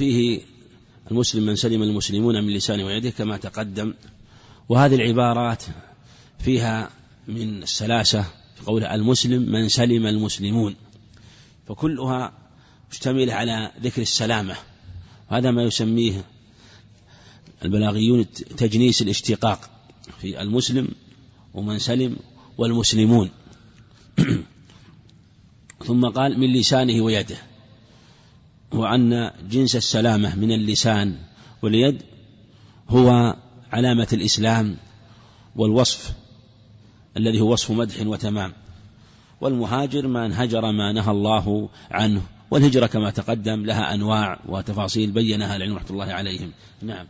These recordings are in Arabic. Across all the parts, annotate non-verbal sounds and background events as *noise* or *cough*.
فيه المسلم من سلم المسلمون من لسانه ويده كما تقدم. وهذه العبارات فيها من السلاسة في قولها المسلم من سلم المسلمون فكلها مشتملة على ذكر السلامة. هذا ما يسميه البلاغيون تجنيس الاشتقاق في المسلم ومن سلم والمسلمون. *clears throat* ثم قال من لسانه ويده. وأن جنس السلامة من اللسان واليد هو علامة الإسلام والوصف الذي هو وصف مدح وتمام. والمهاجر من هجر ما نهى الله عنه والهجرة كما تقدم لها أنواع وتفاصيل بينها العلم رحمة الله عليهم. نعم.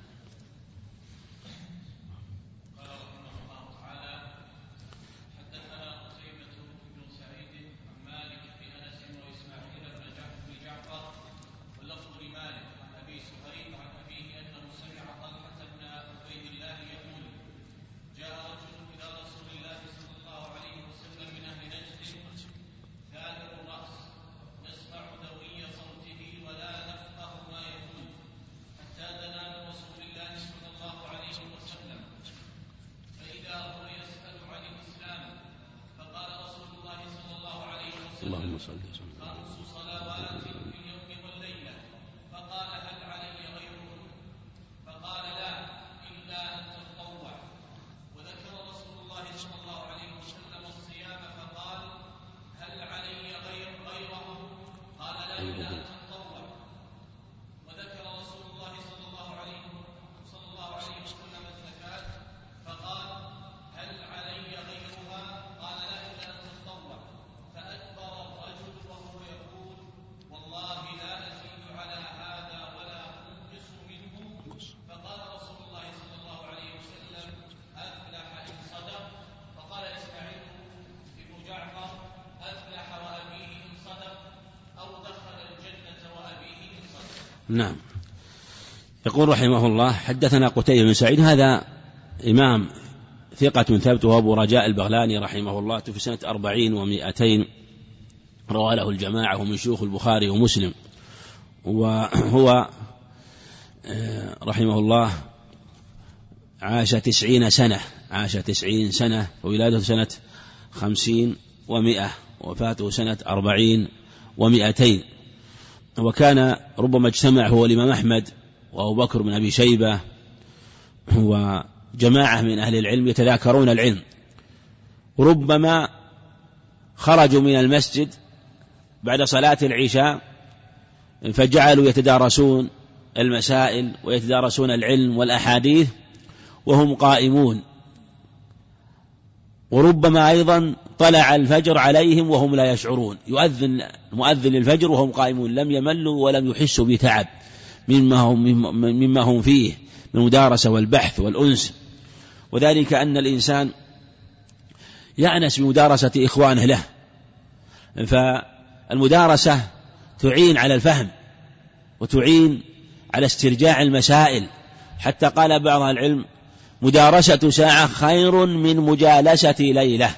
نعم. يقول رحمه الله حدثنا قتيبة بن سعيد هذا إمام ثقة ثبت وأبو رجاء البغلاني رحمه الله في سنة أربعين ومائتين روى له الجماعة ومن شيوخ البخاري ومسلم. وهو آه، رحمه الله عاش تسعين سنة عاش تسعين سنة وولادته سنة خمسين ومائة وفاته سنة أربعين ومائتين وكان ربما اجتمع هو الإمام أحمد وأبو بكر بن أبي شيبة وجماعة من أهل العلم يتذاكرون العلم. وربما خرجوا من المسجد بعد صلاة العشاء فجعلوا يتدارسون المسائل ويتدارسون العلم والأحاديث وهم قائمون. وربما أيضا طلع الفجر عليهم وهم لا يشعرون. يؤذن المؤذن للفجر وهم قائمون. لم يملوا ولم يحسوا بتعب مما هم, مما هم فيه من المدارسة والبحث والأنس. وذلك أن الإنسان يأنس بمدارسة إخوانه له. فالمدارسة تعين على الفهم وتعين على استرجاع المسائل. حتى قال بعض العلم مدارسة ساعة خير من مجالسة ليلة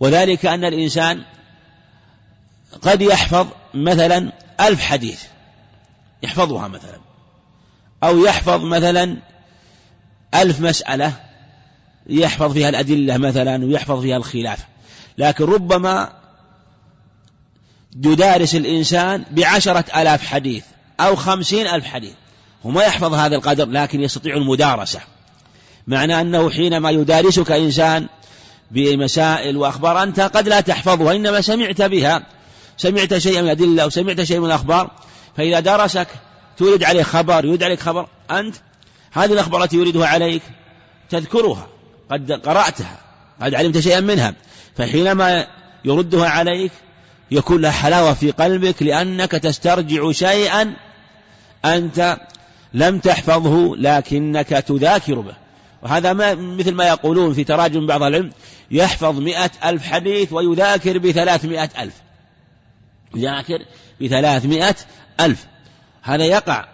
وذلك أن الإنسان قد يحفظ مثلا ألف حديث يحفظها مثلا أو يحفظ مثلا ألف مسألة يحفظ فيها الأدلة مثلا ويحفظ فيها الخلاف. لكن ربما يدارس الإنسان بعشرة آلاف حديث أو خمسين ألف حديث. وما يحفظ هذا القدر لكن يستطيع المدارسة. معنى أنه حينما يدارسك إنسان بمسائل وأخبار أنت قد لا تحفظها إنما سمعت بها. سمعت شيئا من الأدلة أو سمعت شيئا من الأخبار فإذا درسك تورد عليه خبر يريد عليك خبر أنت هذه الأخبار التي يريدها عليك تذكرها قد قرأتها قد علمت شيئا منها. فحينما يردها عليك يكون لها حلاوة في قلبك لأنك تسترجع شيئا أنت لم تحفظه لكنك تذاكر به. وهذا ما مثل ما يقولون في تراجم بعض العلم يحفظ مئة ألف حديث ويذاكر بثلاثمائة ألف. يذاكر بثلاثمائة ألف. هذا يقع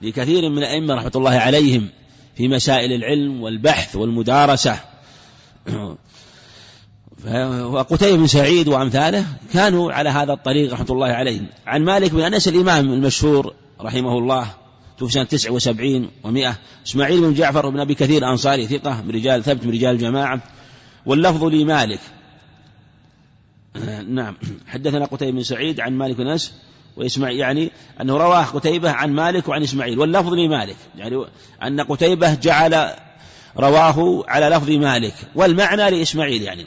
لكثير من الأئمة رحمة الله عليهم في مسائل العلم والبحث والمدارسة. *clears throat* وقتيبة بن سعيد وأمثاله كانوا على هذا الطريق رحمة الله عليهم. عن مالك بن أنس الإمام المشهور رحمه الله توفي سنة تسع وسبعين ومائة. إسماعيل بن جعفر بن أبي كثير الأنصاري ثقة من رجال ثبت من رجال الجماعة واللفظ لمالك. نعم. *clears throat* حدثنا قتيبة بن سعيد عن مالك بن أنس وإسماعيل يعني أنه رواه قتيبة عن مالك وعن إسماعيل. واللفظ لمالك يعني أن قتيبة جعل رواه على لفظ مالك. والمعنى لإسماعيل يعني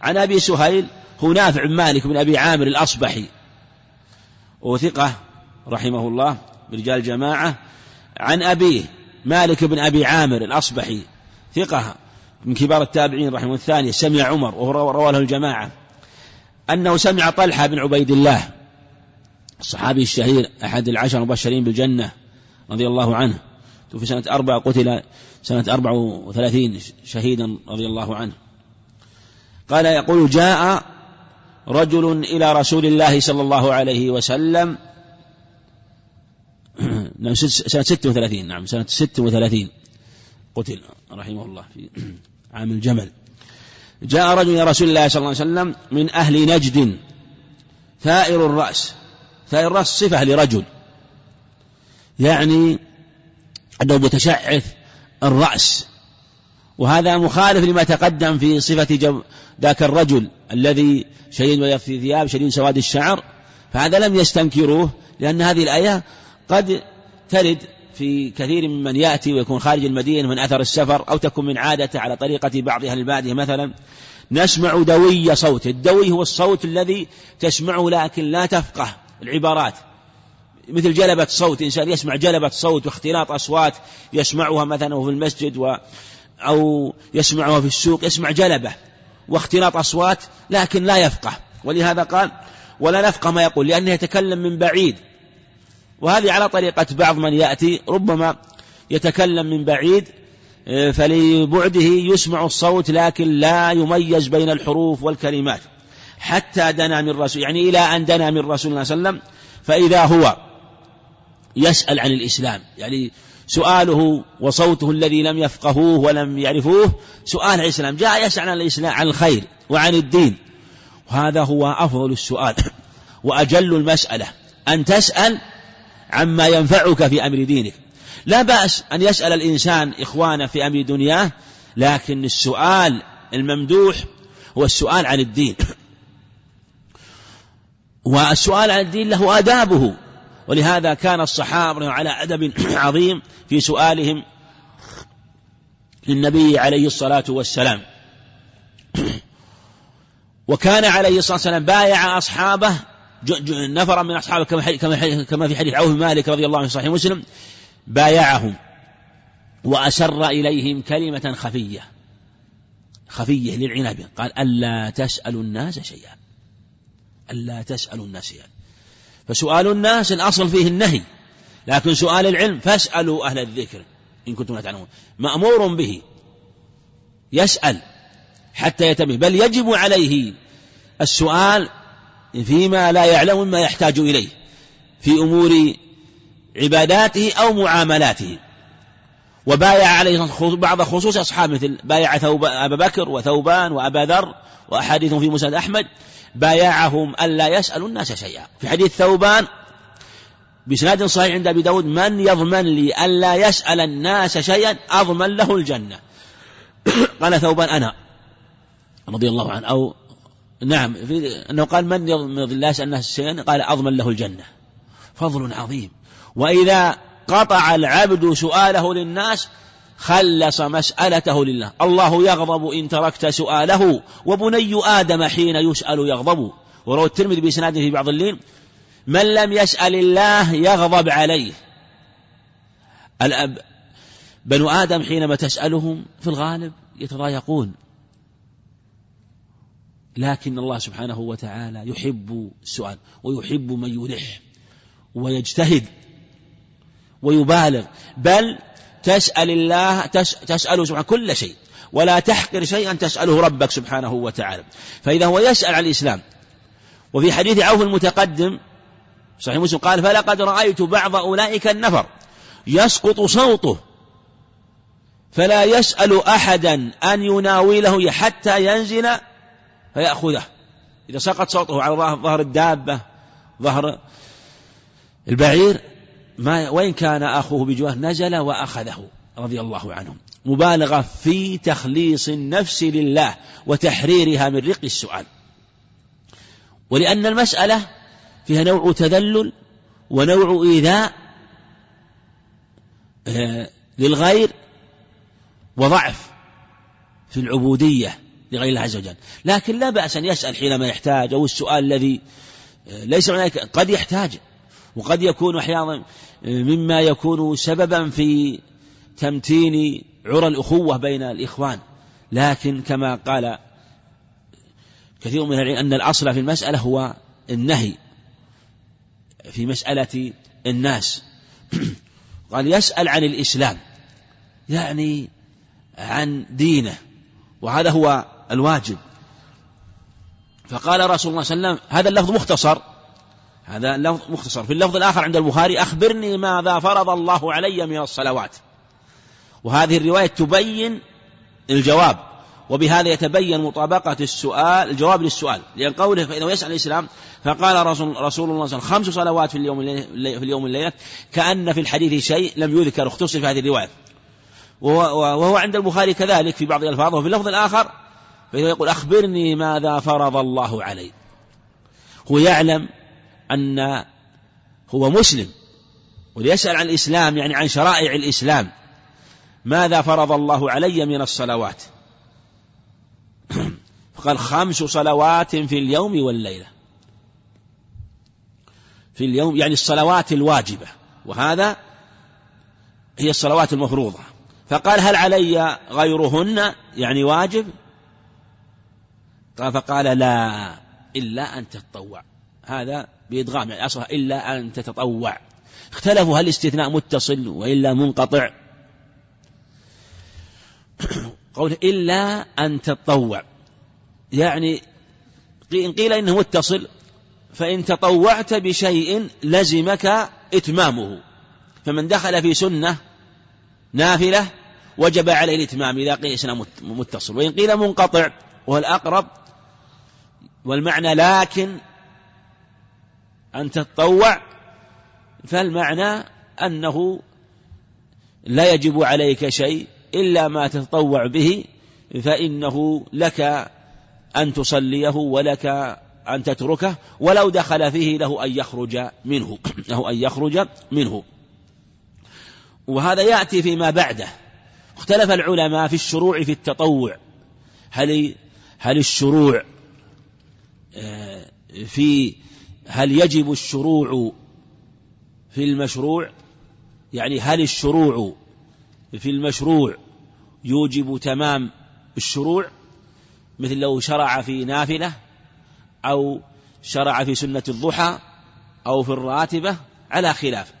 عن أبي سهيل هو نافع مالك بن أبي عامر الأصبحي. وثقة رحمه الله. برجال جماعة عن أبيه مالك بن أبي عامر الأصبحي ثقة من كبار التابعين رحمه الثاني سمع عمر وهو رواه الجماعة. أنه سمع طلحة بن عبيد الله الصحابي الشهير أحد العشر المبشرين بالجنة رضي الله عنه. توفي سنة أربع قتل سنة أربع وثلاثين شهيدا رضي الله عنه. قال يقول جاء رجل إلى رسول الله صلى الله عليه وسلم *clears throat* نعم سنة ست وثلاثين نعم سنة ست وثلاثين قتل رحمه الله في *clears throat* عام الجمل. جاء رجل إلى رسول الله صلى الله عليه وسلم من أهل نجد ثائر الرأس ثائر الرأس صفة لرجل يعني أنه متشعث الرأس وهذا مخالف لما تقدم في صفة ذاك الرجل الذي شديد في ثياب شديد سواد الشعر فهذا لم يستنكروه لأن هذه الآية قد ترد في كثير ممن يأتي ويكون خارج المدينة من أثر السفر أو تكون من عادته على طريقة بعض أهل البادية. مثلا نسمع دوي صوت. الدوي هو الصوت الذي تسمعه لكن لا تفقه العبارات. مثل جلبة صوت. إنسان يسمع جلبة صوت واختلاط أصوات يسمعها مثلا في المسجد و أو يسمعها في السوق. يسمع جلبة واختلاط أصوات لكن لا يفقه. ولهذا قال ولا نفقه ما يقول لأنه يتكلم من بعيد. وهذه على طريقة بعض من يأتي ربما يتكلم من بعيد آه، فلبعده يسمع الصوت لكن لا يميز بين الحروف والكلمات. حتى دنا من رسول يعني إلى أن دنا من رسول الله صلى الله عليه وسلم فإذا هو يسأل عن الإسلام يعني سؤاله وصوته الذي لم يفقهوه ولم يعرفوه سؤال الإسلام جاء يسأل عن الإسلام عن الخير وعن الدين. وهذا هو أفضل السؤال وأجل المسألة أن تسأل عما ينفعك في أمر دينك. لا بأس أن يسأل الإنسان إخوانه في أمر دنياه لكن السؤال الممدوح هو السؤال عن الدين. *clears throat* والسؤال عن الدين له آدابه. ولهذا كان الصحابة على أدب *clears throat* عظيم في سؤالهم للنبي عليه الصلاة والسلام. *clears throat* وكان عليه الصلاة والسلام بايع أصحابه نفرا من أصحابه كما في حديث عوف مالك رضي الله عنه صحيح مسلم بايعهم وأسر إليهم كلمة خفية. خفية للعناب قال ألا تسألوا الناس شيئا. ألا تسألوا الناس شيئا. فسؤال الناس الأصل فيه النهي لكن سؤال العلم فاسألوا أهل الذكر إن كنتم لا تعلمون. مأمور به يسأل حتى يتبه بل يجب عليه السؤال فيما لا يعلم مما يحتاج إليه في أمور عباداته أو معاملاته. وبايع عليه بعض خصوص أصحاب مثل بايع ثوب أبا بكر وثوبان وأبا ذر وأحاديث في مسند أحمد. بايعهم ألا يسألوا الناس شيئا. في حديث ثوبان بإسناد صحيح عند أبي داود من يضمن لي ألا يسأل الناس شيئا أضمن له الجنة. *coughs* قال ثوبان أنا. رضي الله عنه. أو نعم في أنه قال من يضمن يسأل الناس شيئا؟ قال أضمن له الجنة. فضل عظيم. وإذا قطع العبد سؤاله للناس خلص مسألته لله. الله يغضب إن تركت سؤاله وبني آدم حين يسأل يغضب. وروى الترمذي بإسناد في بعض الليل من لم يسأل الله يغضب عليه. الأب بنو آدم حينما تسألهم في الغالب يتضايقون. لكن الله سبحانه وتعالى يحب السؤال ويحب من يلح ويجتهد ويبالغ. بل تسأل الله تسأله سبحانه كل شيء ولا تحقر شيئا تسأله ربك سبحانه وتعالى. فإذا هو يسأل عن الإسلام وفي حديث عوف المتقدم صحيح مسلم قال فلقد رأيت بعض أولئك النفر يسقط صوته فلا يسأل أحدا أن يناوله حتى ينزل فيأخذه. إذا سقط صوته على ظهر الدابة ظهر البعير ما وإن كان أخوه بجواره نزل وأخذه رضي الله عنهم. مبالغة في تخليص النفس لله وتحريرها من رق السؤال. ولأن المسألة فيها نوع تذلل ونوع إيذاء آه، للغير وضعف في العبودية. لغير الله عز وجل. لكن لا بأس أن يسأل حينما يحتاج أو السؤال الذي آه، ليس هناك قد يحتاج. وقد يكون أحيانا آه، مما يكون سببا في تمتين عرى الأخوة بين الإخوان. لكن كما قال كثير من العلم أن الأصل في المسألة هو النهي في مسألة الناس. *clears throat* قال يسأل عن الإسلام يعني عن دينه. وهذا هو الواجب. فقال رسول الله صلى الله عليه وسلم هذا اللفظ مختصر. هذا اللفظ مختصر. في اللفظ الآخر عند البخاري أخبرني ماذا فرض الله علي من الصلوات. وهذه الرواية تبين الجواب وبهذا يتبين مطابقة السؤال الجواب للسؤال. لأن قوله فإنه يسأل الإسلام فقال رسول, رسول الله صلى الله عليه وسلم خمس صلوات في اليوم في اليوم والليلة كأن في الحديث شيء لم يذكر اختصر في هذه الرواية. وهو عند البخاري كذلك في بعض الألفاظ وفي اللفظ الآخر فإنه يقول أخبرني ماذا فرض الله علي. هو يعلم أن هو مسلم وليسأل عن الإسلام يعني عن شرائع الإسلام. ماذا فرض الله علي من الصلوات؟ *clears throat* فقال خمس صلوات في اليوم والليلة. في اليوم يعني الصلوات الواجبة. وهذا هي الصلوات المفروضة. فقال هل علي غيرهن؟ يعني واجب. فقال لا إلا أن تتطوع. هذا بإدغام يعني أصلا إلا أن تتطوع. اختلفوا هل الاستثناء متصل وإلا منقطع. قوله إلا أن تتطوع. يعني إن قيل إنه متصل فإن تطوعت بشيء لزمك إتمامه. فمن دخل في سنة نافلة وجب عليه الإتمام إذا قيل إسلام متصل. وإن قيل منقطع وهو الأقرب والمعنى لكن أن تتطوع فالمعنى أنه لا يجب عليك شيء إلا ما تتطوع به فإنه لك أن تصليه ولك أن تتركه ولو دخل فيه له أن يخرج منه *clears throat* له أن يخرج منه. وهذا يأتي فيما بعده. اختلف العلماء في الشروع في التطوع. هل هل الشروع في هل يجب الشروع في المشروع؟ يعني هل الشروع في المشروع يوجب تمام الشروع؟ مثل لو شرع في نافلة أو شرع في سنة الضحى أو في الراتبة على خلاف.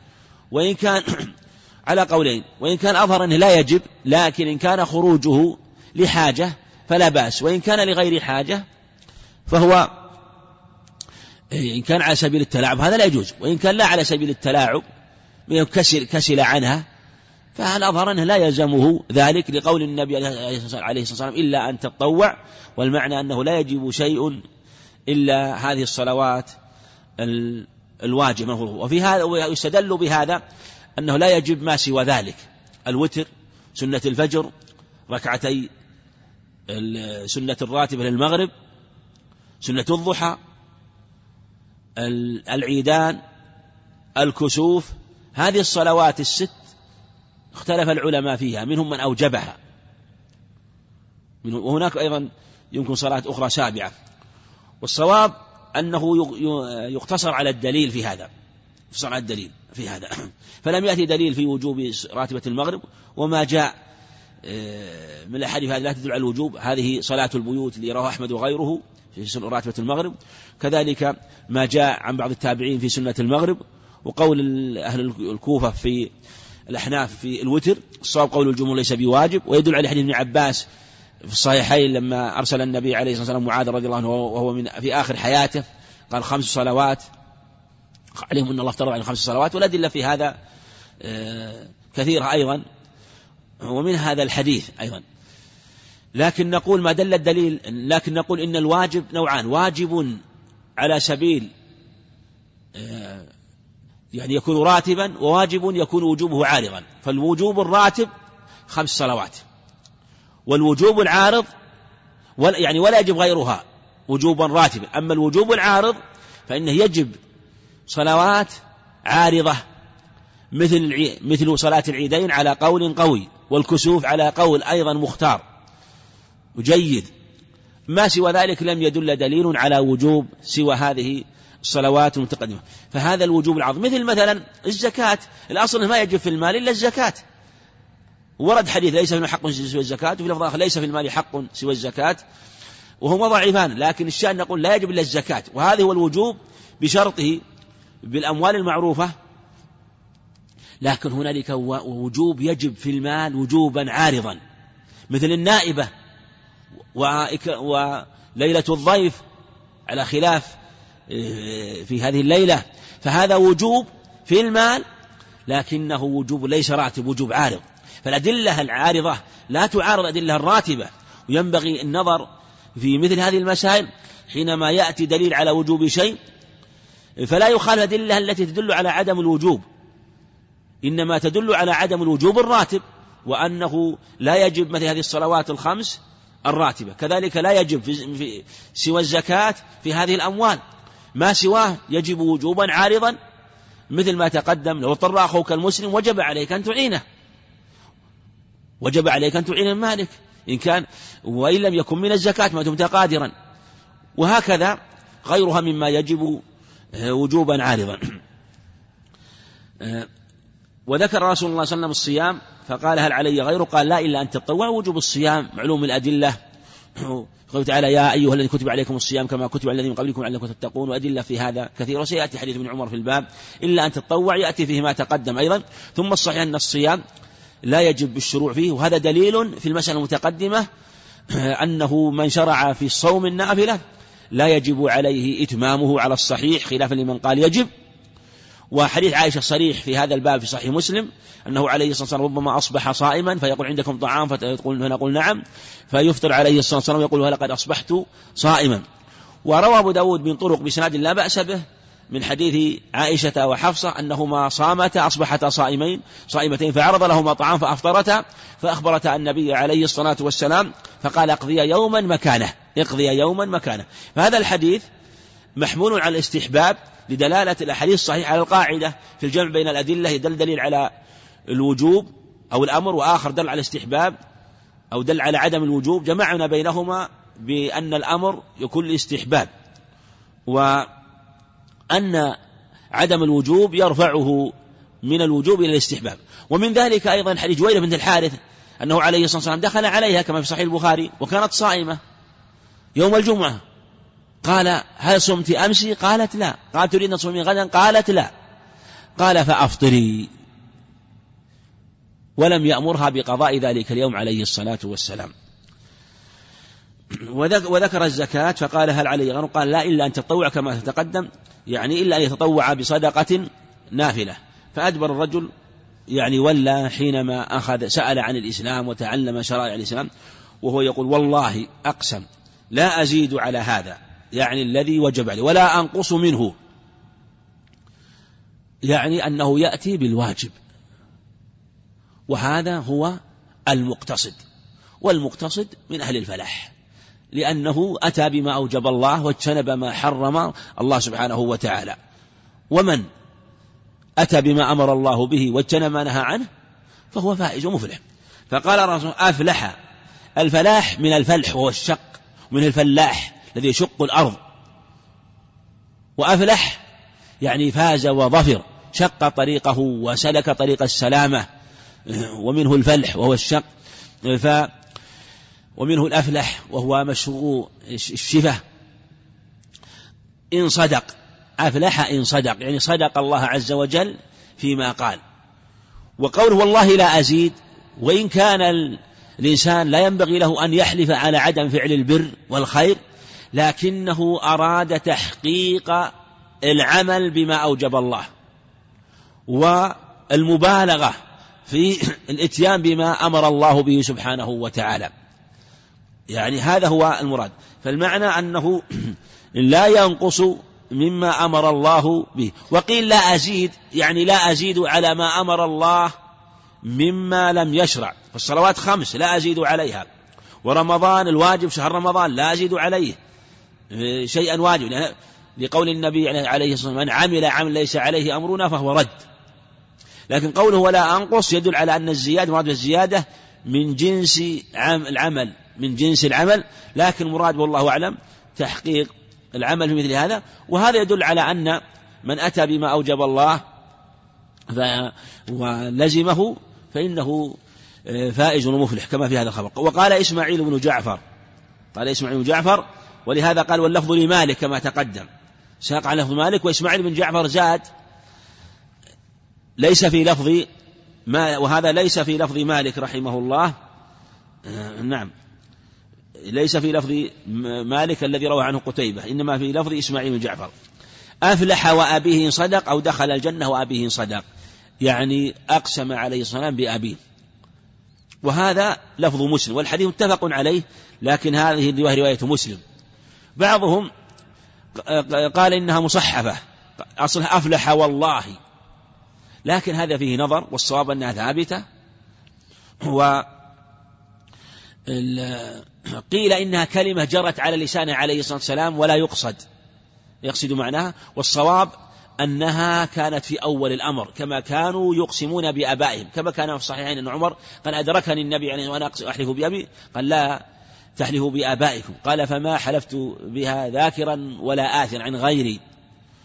وإن كان *clears throat* على قولين وإن كان أظهر أنه لا يجب لكن إن كان خروجه لحاجة فلا بأس وإن كان لغير حاجة فهو إن كان على سبيل التلاعب هذا لا يجوز. وإن كان لا على سبيل التلاعب كسل, كسل عنها فهل أظهر أنه لا يلزمه ذلك لقول النبي عليه الصلاة والسلام إلا أن تتطوع؟ والمعنى أنه لا يجب شيء إلا هذه الصلوات الواجبة. وفي هذا ويستدل بهذا أنه لا يجب ما سوى ذلك. الوتر سنة الفجر ركعتي سنة الراتبة للمغرب سنة الضحى العيدان الكسوف هذه الصلوات الست اختلف العلماء فيها منهم من أوجبها. وهناك أيضا يمكن صلاة أخرى سابعة. والصواب أنه يقتصر على الدليل في هذا. يقتصر على الدليل في هذا. *clears throat* فلم يأتي دليل في وجوب راتبة المغرب وما جاء من الأحاديث هذه لا تدل على الوجوب. هذه صلاة البيوت اللي رواه أحمد وغيره في راتبة المغرب. كذلك ما جاء عن بعض التابعين في سنة المغرب. وقول أهل الكوفة في الأحناف في الوتر الصواب قول الجمهور ليس بواجب. ويدل على حديث ابن عباس في الصحيحين لما أرسل النبي عليه الصلاة والسلام معاذ رضي الله عنه وهو من في آخر حياته قال خمس صلوات. عليهم أن الله افترض عليهم خمس صلوات. والأدلة في هذا آه، كثيرة أيضا. ومن هذا الحديث أيضا. لكن نقول ما دل الدليل لكن نقول إن الواجب نوعان. واجب على سبيل آه، يعني يكون راتبا وواجب يكون وجوبه عارضا. فالوجوب الراتب خمس صلوات. والوجوب العارض يعني ولا يجب غيرها وجوبا راتبا. أما الوجوب العارض فإنه يجب صلوات عارضة مثل مثل صلاة العيدين على قول قوي. والكسوف على قول أيضا مختار. جيد ما سوى ذلك لم يدل دليل على وجوب سوى هذه الصلوات المتقدمة. فهذا الوجوب العظيم. مثل مثلا الزكاة. الأصل ما يجب في المال إلا الزكاة. ورد حديث ليس في حق سوى الزكاة وفي لفظ آخر ليس في المال حق سوى الزكاة. وهما ضعيفان لكن الشأن نقول لا يجب إلا الزكاة. وهذا هو الوجوب بشرطه بالأموال المعروفة لكن هنالك وجوب يجب في المال وجوبا عارضا. مثل النائبة وليلة الضيف على خلاف آه، في هذه الليلة. فهذا وجوب في المال لكنه وجوب ليس راتب وجوب عارض. فالأدلة العارضة لا تعارض الأدلة الراتبة. وينبغي النظر في مثل هذه المسائل حينما يأتي دليل على وجوب شيء. فلا يخالف الأدلة التي تدل على عدم الوجوب. إنما تدل على عدم الوجوب الراتب وأنه لا يجب مثل هذه الصلوات الخمس الراتبة. كذلك لا يجب في سوى الزكاة في هذه الأموال. ما سواه يجب وجوبا عارضا. مثل ما تقدم لو اضطر أخوك المسلم وجب عليك أن تعينه. وجب عليك أن تعين المالك إن كان وإن لم يكن من الزكاة ما دمت قادرا. وهكذا غيرها مما يجب آه، وجوبا عارضا. *clears throat* آه، وذكر رسول الله صلى الله عليه وسلم الصيام فقال هل علي غيره؟ قال لا إلا أن تطوع وجوب الصيام معلوم الأدلة. *clears throat* قوله تعالى يا أيها الذين كتب عليكم الصيام كما كتب على الذين من قبلكم لعلكم تتقون وأدلة في هذا كثيرة وسيأتي حديث ابن عمر في الباب إلا أن تطوع يأتي فيه ما تقدم أيضا. ثم الصحيح أن الصيام لا يجب بالشروع فيه وهذا دليل في المسألة المتقدمة *clears throat* أنه من شرع في الصوم النافلة لا يجب عليه إتمامه على الصحيح خلافا لمن قال يجب. وحديث عائشة صريح في هذا الباب في صحيح مسلم أنه عليه الصلاة والسلام ربما أصبح صائما فيقول عندكم طعام؟ فنقول نعم. فيفطر عليه الصلاة والسلام ويقول ولقد أصبحت صائما؟ وروى أبو داود من طرق بسناد لا بأس به من حديث عائشة وحفصة أنهما صامتا أصبحتا صائمين صائمتين فعرض لهما طعام فأفطرتا فأخبرتا النبي عليه الصلاة والسلام فقال اقضي يوما مكانه اقضي يوما مكانه. فهذا الحديث محمول على الاستحباب لدلالة الأحاديث الصحيحة على القاعدة في الجمع بين الأدلة يدل دليل على الوجوب أو الأمر وآخر دل على الاستحباب أو دل على عدم الوجوب. جمعنا بينهما بأن الأمر يكون الاستحباب وأن عدم الوجوب يرفعه من الوجوب إلى الاستحباب. ومن ذلك أيضا حديث جويرة بنت الحارث أنه عليه الصلاة والسلام دخل عليها كما في صحيح البخاري وكانت صائمة يوم الجمعة. قال هل صمت أمس قالت لا. قال تريد أن تصومي غدا؟ قالت لا. قال فأفطري. ولم يأمرها بقضاء ذلك اليوم عليه الصلاة والسلام. وذكر الزكاة فقال هل علي غير قال لا إلا أن تطوع كما تتقدم يعني إلا أن يتطوع بصدقة نافلة. فأدبر الرجل يعني ولى حينما أخذ سأل عن الإسلام وتعلم شرائع الإسلام وهو يقول والله أقسم لا أزيد على هذا. يعني الذي وجب عليه ولا أنقص منه. يعني أنه يأتي بالواجب. وهذا هو المقتصد. والمقتصد من أهل الفلاح. لأنه أتى بما أوجب الله واجتنب ما حرم الله سبحانه وتعالى. ومن أتى بما أمر الله به واجتنب ما نهى عنه فهو فائز ومفلح فقال الرسول أفلح. الفلاح من الفلح وهو الشق من الفلاح. الذي يشق الأرض. وأفلح يعني فاز وظفر شق طريقه وسلك طريق السلامة ومنه الفلح وهو الشق. ف ومنه الأفلح وهو مشروع الشفة. إن صدق أفلح إن صدق يعني صدق الله عز وجل فيما قال. وقوله والله لا أزيد وإن كان الإنسان لا ينبغي له أن يحلف على عدم فعل البر والخير لكنه أراد تحقيق العمل بما أوجب الله والمبالغة في *clears throat* الإتيان بما أمر الله به سبحانه وتعالى. يعني هذا هو المراد. فالمعنى أنه *clears throat* لا ينقص مما أمر الله به. وقيل لا أزيد يعني لا أزيد على ما أمر الله مما لم يشرع. فالصلوات خمس لا أزيد عليها. ورمضان الواجب شهر رمضان لا أزيد عليه. شيئا واجب لقول النبي عليه الصلاة والسلام من عمل عمل ليس عليه أمرنا فهو رد. لكن قوله ولا أنقص يدل على أن الزيادة مراد بالزيادة من جنس العمل من جنس العمل لكن مراد والله أعلم تحقيق العمل في مثل هذا. وهذا يدل على أن من أتى بما أوجب الله ولزمه فإنه آه، فائز ومفلح كما في هذا الخبر. وقال إسماعيل بن جعفر قال إسماعيل بن جعفر ولهذا قال واللفظ لمالك كما تقدم. ساق على لفظ مالك وإسماعيل بن جعفر زاد. ليس في لفظ ما وهذا ليس في لفظ مالك رحمه الله. آه، نعم. ليس في لفظ مالك الذي روى عنه قتيبة إنما في لفظ إسماعيل بن جعفر. أفلح وأبيه صدق أو دخل الجنة وأبيه صدق. يعني أقسم عليه الصلاة بأبيه. وهذا لفظ مسلم والحديث متفق عليه لكن هذه الرواية رواية مسلم. بعضهم قال إنها مصحفة أصلها أفلح والله. لكن هذا فيه نظر والصواب أنها ثابتة. و قيل إنها كلمة جرت على لسانه عليه الصلاة والسلام ولا يقصد. يقصد معناها. والصواب أنها كانت في أول الأمر كما كانوا يقسمون بآبائهم. كما كان في الصحيحين أن عمر قال أدركني النبي عليه وأنا أحلف بأبي قال لا تحلفوا بآبائكم. قال فما حلفت بها ذاكرا ولا آثرا عن غيري.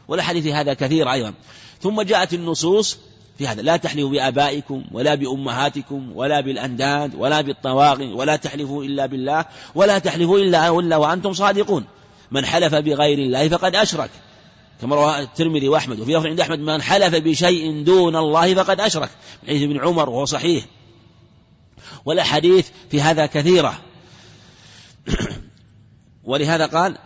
والحديث هذا كثير أيضا. ثم جاءت النصوص في هذا. لا تحلفوا بآبائكم ولا بأمهاتكم ولا بالأنداد ولا بالطواغي ولا تحلفوا إلا بالله ولا تحلفوا إلا إلا وأنتم صادقون. من حلف بغير الله فقد أشرك. كما روى الترمذي وأحمد. وفي لفظ عند أحمد من حلف بشيء دون الله فقد أشرك. حديث ابن عمر وهو صحيح. والأحاديث في هذا كثيرة. *clears throat* ولهذا قال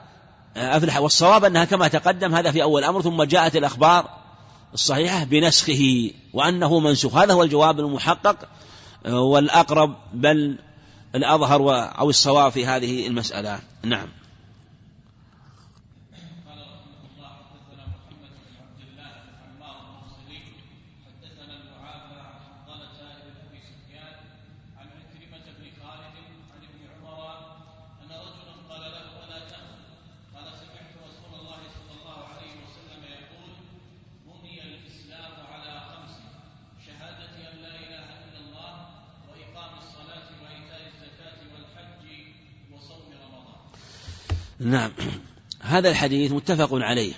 أفلح والصواب أنها كما تقدم هذا في أول أمر ثم جاءت الأخبار الصحيحة بنسخه وأنه منسوخ. هذا هو الجواب المحقق والأقرب بل الأظهر أو الصواب في هذه المسألة. نعم. نعم. هذا الحديث متفق عليه.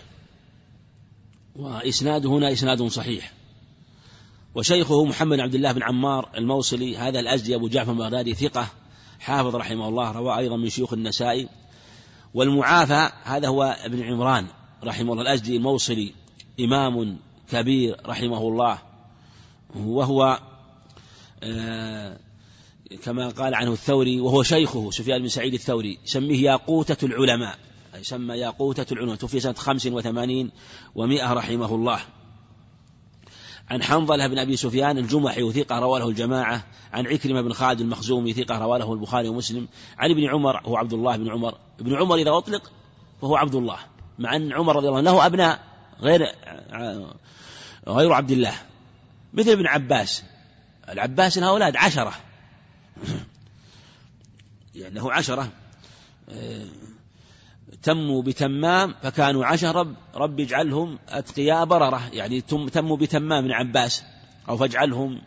وإسناده هنا إسناد صحيح. وشيخه محمد عبد الله بن عمار الموصلي هذا الأزدي أبو جعفر البغدادي ثقة حافظ رحمه الله روى أيضا من شيوخ النسائي. والمعافى هذا هو ابن عمران رحمه الله الأزدي الموصلي إمام كبير رحمه الله. وهو آه كما قال عنه الثوري وهو شيخه سفيان بن سعيد الثوري سميه ياقوتة العلماء أي سمى ياقوتة العلماء توفي سنة خمس وثمانين ومائة رحمه الله. عن حنظلة بن أبي سفيان الجمحي ثقة رواه الجماعة عن عكرمة بن خالد المخزومي ثقة رواه البخاري ومسلم عن ابن عمر هو عبد الله بن عمر ابن عمر إذا أطلق فهو عبد الله مع أن عمر رضي الله عنه له أبناء غير غير عبد الله مثل ابن عباس العباس أولاد عشرة *clears throat* يعني له عشرة. آه، تموا بتمام فكانوا عشرة رب, رب اجعلهم أتقياء بررة. يعني تموا بتمام من عباس أو فاجعلهم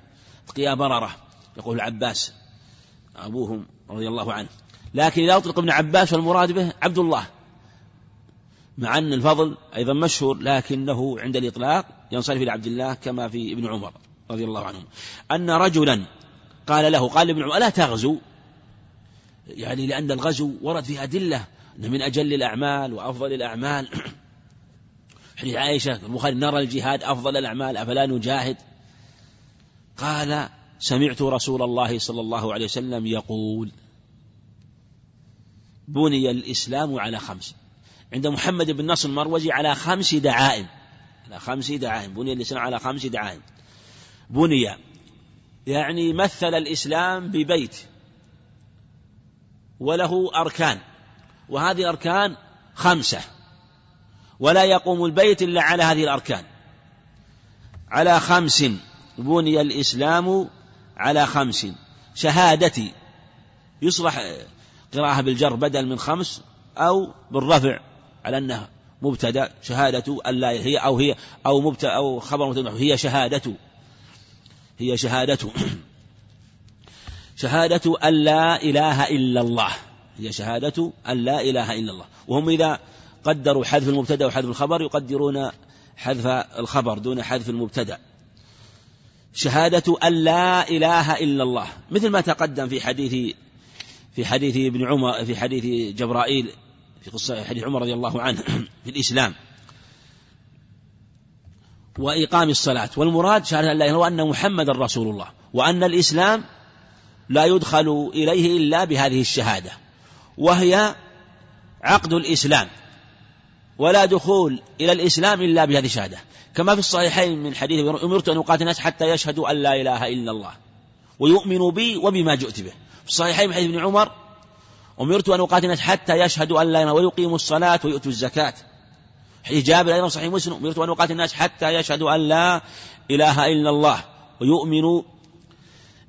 أتقياء بررة يقول العباس أبوهم رضي الله عنه. لكن إذا أطلق ابن عباس والمراد به عبد الله مع أن الفضل أيضا مشهور لكنه عند الإطلاق ينصرف إلى عبد الله كما في ابن عمر رضي الله عنهم أن رجلا قال له قال ابن عمر ألا تغزو؟ يعني لأن الغزو ورد فيه أدلة أن من أجل الأعمال وأفضل الأعمال. *clears throat* حديث عائشة البخاري نرى الجهاد أفضل الأعمال أفلا نجاهد؟ قال سمعت رسول الله صلى الله عليه وسلم يقول بني الإسلام على خمس. عند محمد بن نصر المروزي على خمس دعائم على خمس دعائم بني الإسلام على خمس دعائم. بني يعني مثل الإسلام ببيت وله أركان وهذه الأركان خمسة ولا يقوم البيت إلا على هذه الأركان. على خمس بني الإسلام على خمس. شهادتي يصلح قراءة بالجر بدل من خمس أو بالرفع على أنها مبتدأ شهادة أن لا هي أو هي أو مبتدأ أو خبر مبتدأ هي شهادة. هي شهادة شهادة أن لا إله إلا الله. هي شهادة أن لا إله إلا الله. وهم إذا قدروا حذف المبتدأ وحذف الخبر يقدرون حذف الخبر دون حذف المبتدأ. شهادة أن لا إله إلا الله. مثل ما تقدم في حديث في حديث ابن عمر في حديث جبرائيل في قصة حديث عمر رضي الله عنه في الإسلام. وإقام الصلاة. والمراد شهادة أن لا إله وأن محمد رسول الله وأن الإسلام لا يدخل إليه إلا بهذه الشهادة وهي عقد الإسلام ولا دخول إلى الإسلام إلا بهذه الشهادة. كما في الصحيحين من حديث أمرت أن أقاتل الناس حتى يشهدوا أن لا إله إلا الله ويؤمنوا بي وبما جئت به. في الصحيحين من حديث ابن عمر أمرت أن أقاتل الناس حتى يشهدوا أن لا إله ويقيموا الصلاة ويؤتوا الزكاة. جابر أيضا صحيح مسلم. أمرت أن أقاتل الناس حتى يشهدوا أن لا إله إلا الله ويؤمنوا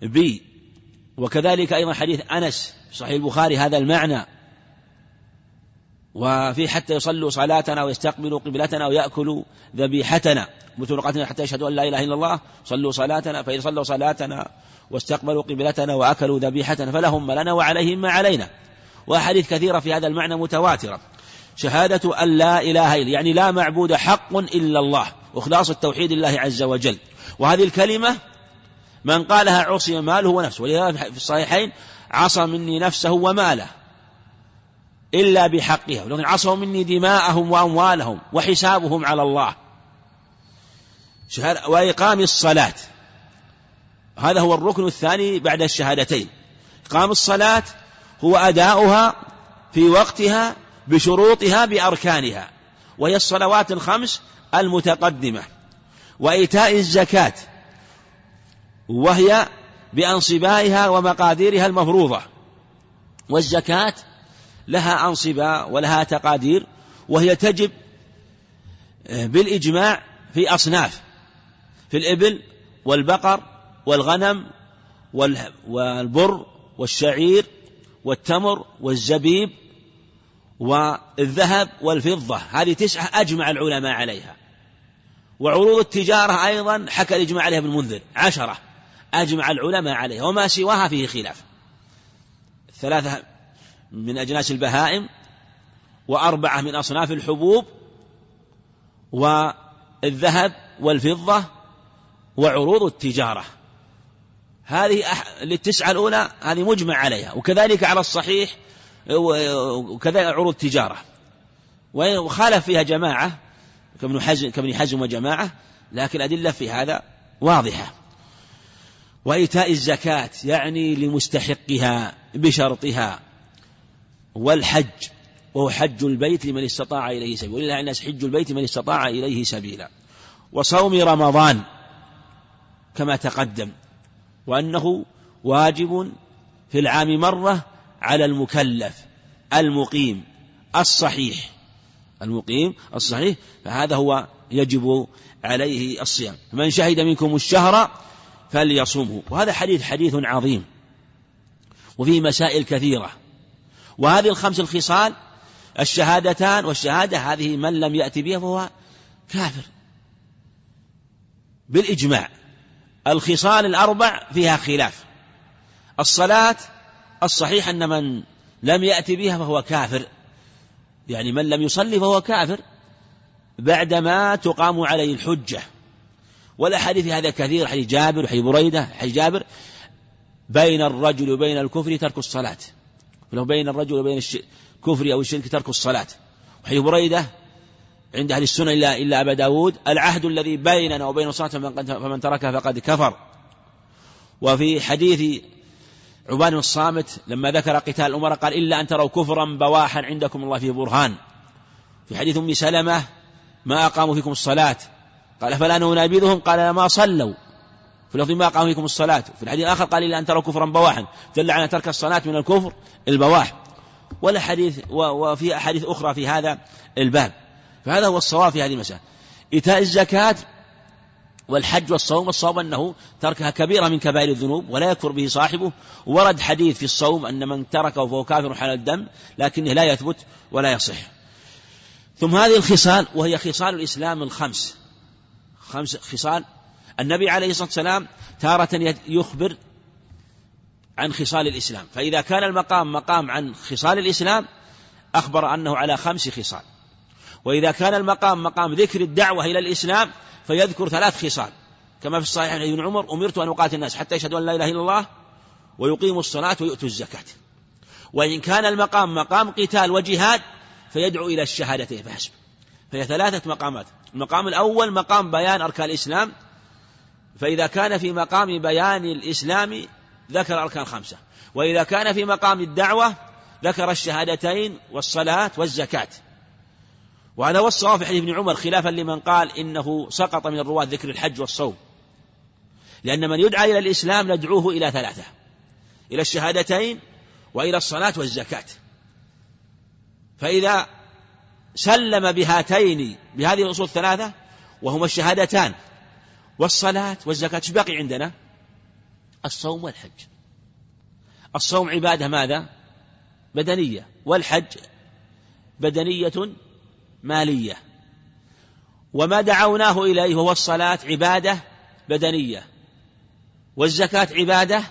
بي. وكذلك أيضا حديث أنس صحيح البخاري هذا المعنى. وفي حتى يصلوا صلاتنا ويستقبلوا قبلتنا ويأكلوا ذبيحتنا. متلقاتنا حتى يشهدوا أن لا إله إلا الله. صلوا صلاتنا فإذا صلوا صلاتنا واستقبلوا قبلتنا وأكلوا ذبيحتنا فلهم ما لنا وعليهم ما علينا. وأحاديث كثيرة في هذا المعنى متواترة. شهادة أن لا إله إلا يعني لا معبود حق إلا الله وإخلاص التوحيد لله عز وجل. وهذه الكلمة من قالها عصي ماله ونفسه. ولهذا في الصحيحين عصى مني نفسه وماله إلا بحقها. ولكن عصوا مني دماءهم وأموالهم وحسابهم على الله. وإقام الصلاة. هذا هو الركن الثاني بعد الشهادتين. إقام الصلاة هو أداؤها في وقتها بشروطها بأركانها وهي الصلوات الخمس المتقدمة وإيتاء الزكاة وهي بأنصبائها ومقاديرها المفروضة والزكاة لها أنصبة ولها تقادير وهي تجب آه، بالإجماع في أصناف في الإبل والبقر والغنم والبر والشعير والتمر والزبيب والذهب والفضة. هذه تسعة أجمع العلماء عليها. وعروض التجارة أيضا حكى الإجماع عليها ابن المنذر. عشرة أجمع العلماء عليها. وما سواها فيه خلاف. ثلاثة من أجناس البهائم وأربعة من أصناف الحبوب والذهب والفضة وعروض التجارة. هذه التسعة الأولى هذه مجمع عليها. وكذلك على الصحيح وكذلك عروض التجارة وخالف فيها جماعة كابن حزم, كابن حزم وجماعة لكن الأدلة في هذا واضحة. وإيتاء الزكاة يعني لمستحقها بشرطها. والحج وهو حج البيت لمن استطاع إليه سبيلا. ولله الناس حج البيت من استطاع إليه سبيلا. وصوم رمضان كما تقدم وأنه واجب في العام مرة على المكلف المقيم الصحيح. المقيم الصحيح فهذا هو يجب عليه الصيام. من شهد منكم الشهر فليصومه. وهذا حديث حديث عظيم. وفيه مسائل كثيرة. وهذه الخمس الخصال الشهادتان والشهادة هذه من لم يأتي بها فهو كافر. بالإجماع. الخصال الأربع فيها خلاف. الصلاة الصحيح أن من لم يأتي بها فهو كافر. يعني من لم يصلي فهو كافر بعدما تقام عليه الحجة. والأحاديث هذا كثير حديث جابر وحديث بريدة حديث جابر. بين الرجل وبين الكفر ترك الصلاة. ولو بين الرجل وبين الكفر أو الشرك ترك الصلاة. وحديث بريدة عند أهل السنة إلا, إلا أبا داود العهد الذي بيننا وبين الصلاة فمن تركها فقد كفر. وفي حديث عبان الصامت لما ذكر قتال الأمراء قال إلا أن تروا كفرا بواحا عندكم الله فيه برهان. في حديث أم سلمة ما أقاموا فيكم الصلاة. قال فلا ننابذهم؟ قال ما صلوا. في لفظ ما قام فيكم الصلاة. في الحديث الآخر قال إلا أن تروا كفرا بواحا. دل على ترك الصلاة من الكفر البواح. ولا حديث وفي أحاديث أخرى في هذا الباب. فهذا هو الصواب في هذه المسألة. إيتاء الزكاة والحج والصوم الصواب أنه تركها كبيرة من كبائر الذنوب ولا يكفر به صاحبه. ورد حديث في الصوم أن من تركه فهو كافر حلال الدم لكنه لا يثبت ولا يصح. ثم هذه الخصال وهي خصال الإسلام الخمس. خمس خصال. النبي عليه الصلاة والسلام تارة يخبر عن خصال الإسلام. فإذا كان المقام مقام عن خصال الإسلام أخبر أنه على خمس خصال. وإذا كان المقام مقام ذكر الدعوة إلى الإسلام فيذكر ثلاث خصال. كما في الصحيح عن ابن عمر أمرت أن أقاتل الناس حتى يشهدوا أن لا إله إلا الله ويقيموا الصلاة ويؤتوا الزكاة. وإن كان المقام مقام قتال وجهاد فيدعو إلى الشهادتين فحسب. فهي ثلاثة مقامات. المقام الأول مقام بيان أركان الإسلام. فإذا كان في مقام بيان الإسلام ذكر أركان خمسة. وإذا كان في مقام الدعوة ذكر الشهادتين والصلاة والزكاة. وهذا هو الصواب في حديث ابن عمر خلافا لمن قال إنه سقط من الرواة ذكر الحج والصوم لأن من يدعى إلى الإسلام ندعوه إلى ثلاثة إلى الشهادتين وإلى الصلاة والزكاة فإذا سلم بهاتين بهذه الأصول الثلاثة وهما الشهادتان والصلاة والزكاة إيش باقي عندنا؟ الصوم والحج الصوم عبادة ماذا؟ بدنية والحج بدنية مالية. وما دعوناه إليه هو الصلاة عبادة بدنية. والزكاة عبادة